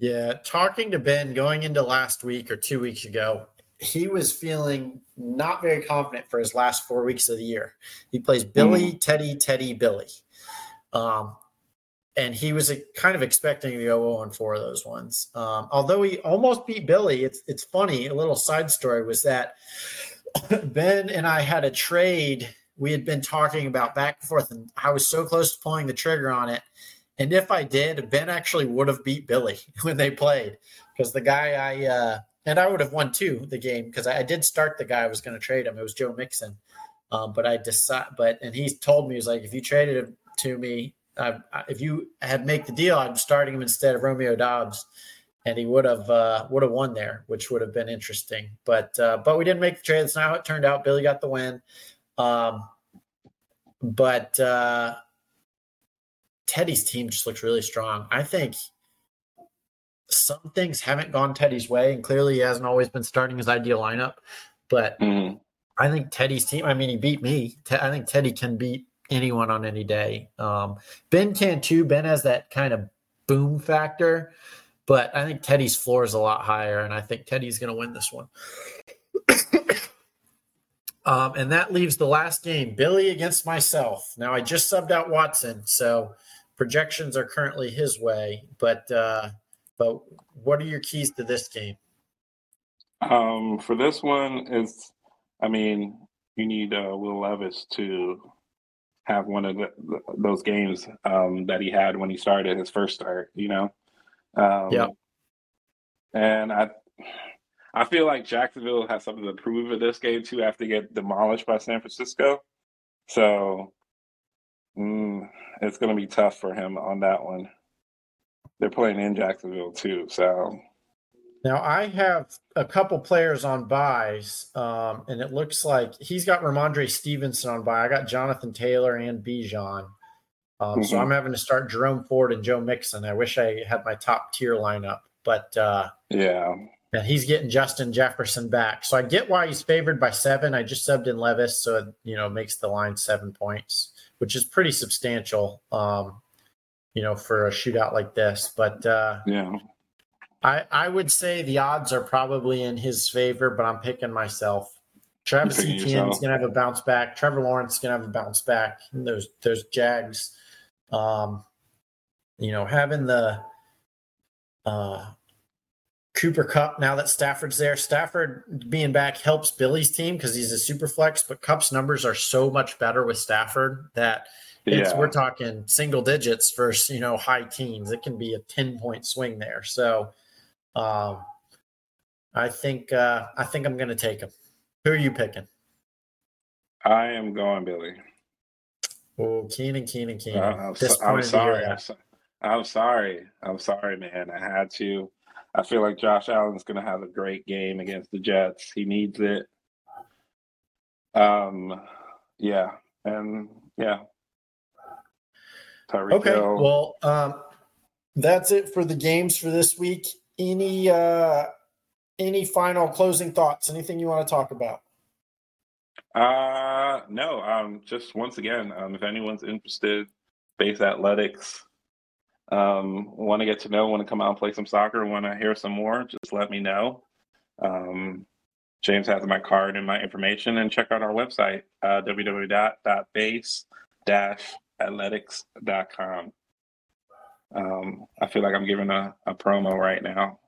Yeah, talking to Ben going into last week or two weeks ago, he was feeling not very confident for his last four weeks of the year. He plays Billy, mm. Teddy, Teddy, Billy. Um, and he was kind of expecting to go 0 4 of those ones. Um, although he almost beat Billy, it's it's funny. A little side story was that (laughs) Ben and I had a trade. We had been talking about back and forth, and I was so close to pulling the trigger on it. And if I did, Ben actually would have beat Billy (laughs) when they played because the guy I uh, and I would have won too the game because I, I, did start the guy I was going to trade him. It was Joe Mixon, um, but I decided. But and he told me he was like, if you traded him to me, uh, if you had make the deal, I'm starting him instead of Romeo Doubs, and he would have uh, would have won there, which would have been interesting. But uh, but we didn't make the trade. That's not how it turned out. Billy got the win. Um, but uh, Teddy's team just looks really strong. I think some things haven't gone Teddy's way, and clearly he hasn't always been starting his ideal lineup. But mm-hmm. I think Teddy's team. I mean, he beat me. I think Teddy can beat anyone on any day. Um, ben can too. Ben has that kind of boom factor, but I think Teddy's floor is a lot higher, and I think Teddy's going to win this one. (coughs) um, and that leaves the last game Billy against myself. Now, I just subbed out Watson, so projections are currently his way, but. Uh, but what are your keys to this game? Um, for this one, is I mean, you need uh, Will Levis to have one of the, those games um, that he had when he started his first start. You know. Um, yeah. And I, I feel like Jacksonville has something to prove in this game too after get demolished by San Francisco. So, mm, it's going to be tough for him on that one they're playing in Jacksonville too. So now I have a couple players on byes, um, and it looks like he's got Rhamondre Stevenson on bye. I got Jonathan Taylor and Bijan. Um, mm-hmm. So I'm having to start Jerome Ford and Joe Mixon. I wish I had my top tier lineup, but uh, yeah. And he's getting Justin Jefferson back. So I get why he's favored by seven. I just subbed in Levis, so it, you know makes the line seven points, which is pretty substantial. Um, you know, for a shootout like this. But uh, yeah, I I would say the odds are probably in his favor, but I'm picking myself. Travis Etienne's gonna have a bounce back. Trevor Lawrence is gonna have a bounce back. And those those Jags, um, you know, having the uh, Cooper Kupp now that Stafford's there. Stafford being back helps Billy's team because he's a super flex, but Kupp's numbers are so much better with Stafford that it's, yeah. we're talking single digits versus you know high teens. It can be a ten point swing there. So, um, I think uh, I think I'm going to take him. Who are you picking? I am going Billy. Oh, Keenan, Keenan, Keenan. I'm, so, I'm sorry. I'm, so, I'm sorry. I'm sorry, man. I had to. I feel like Josh Allen's going to have a great game against the Jets. He needs it. Um, yeah, and yeah, Tyreek okay. Hill. Well, um, that's it for the games for this week. Any uh, any final closing thoughts? Anything you want to talk about? Uh, no. Um, just once again, um, if anyone's interested, base athletics, um, want to get to know, want to come out and play some soccer, want to hear some more, just let me know. Um, James has my card and my information, and check out our website, uh, www.base athletics.com. Um, I feel like I'm giving a, a promo right now.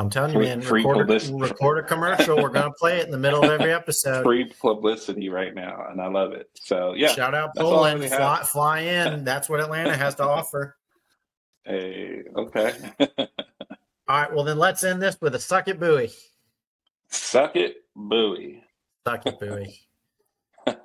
I'm telling free, you, man, free record, a, record a commercial. We're going to play it in the middle of every episode. Free publicity right now, and I love it. So, yeah. Shout out Poland. Fly, fly in. (laughs) That's what Atlanta has to offer. Hey, okay. (laughs) All right. Well, then let's end this with a suck it Bui. Suck it Bui. Suck it Bui. (laughs)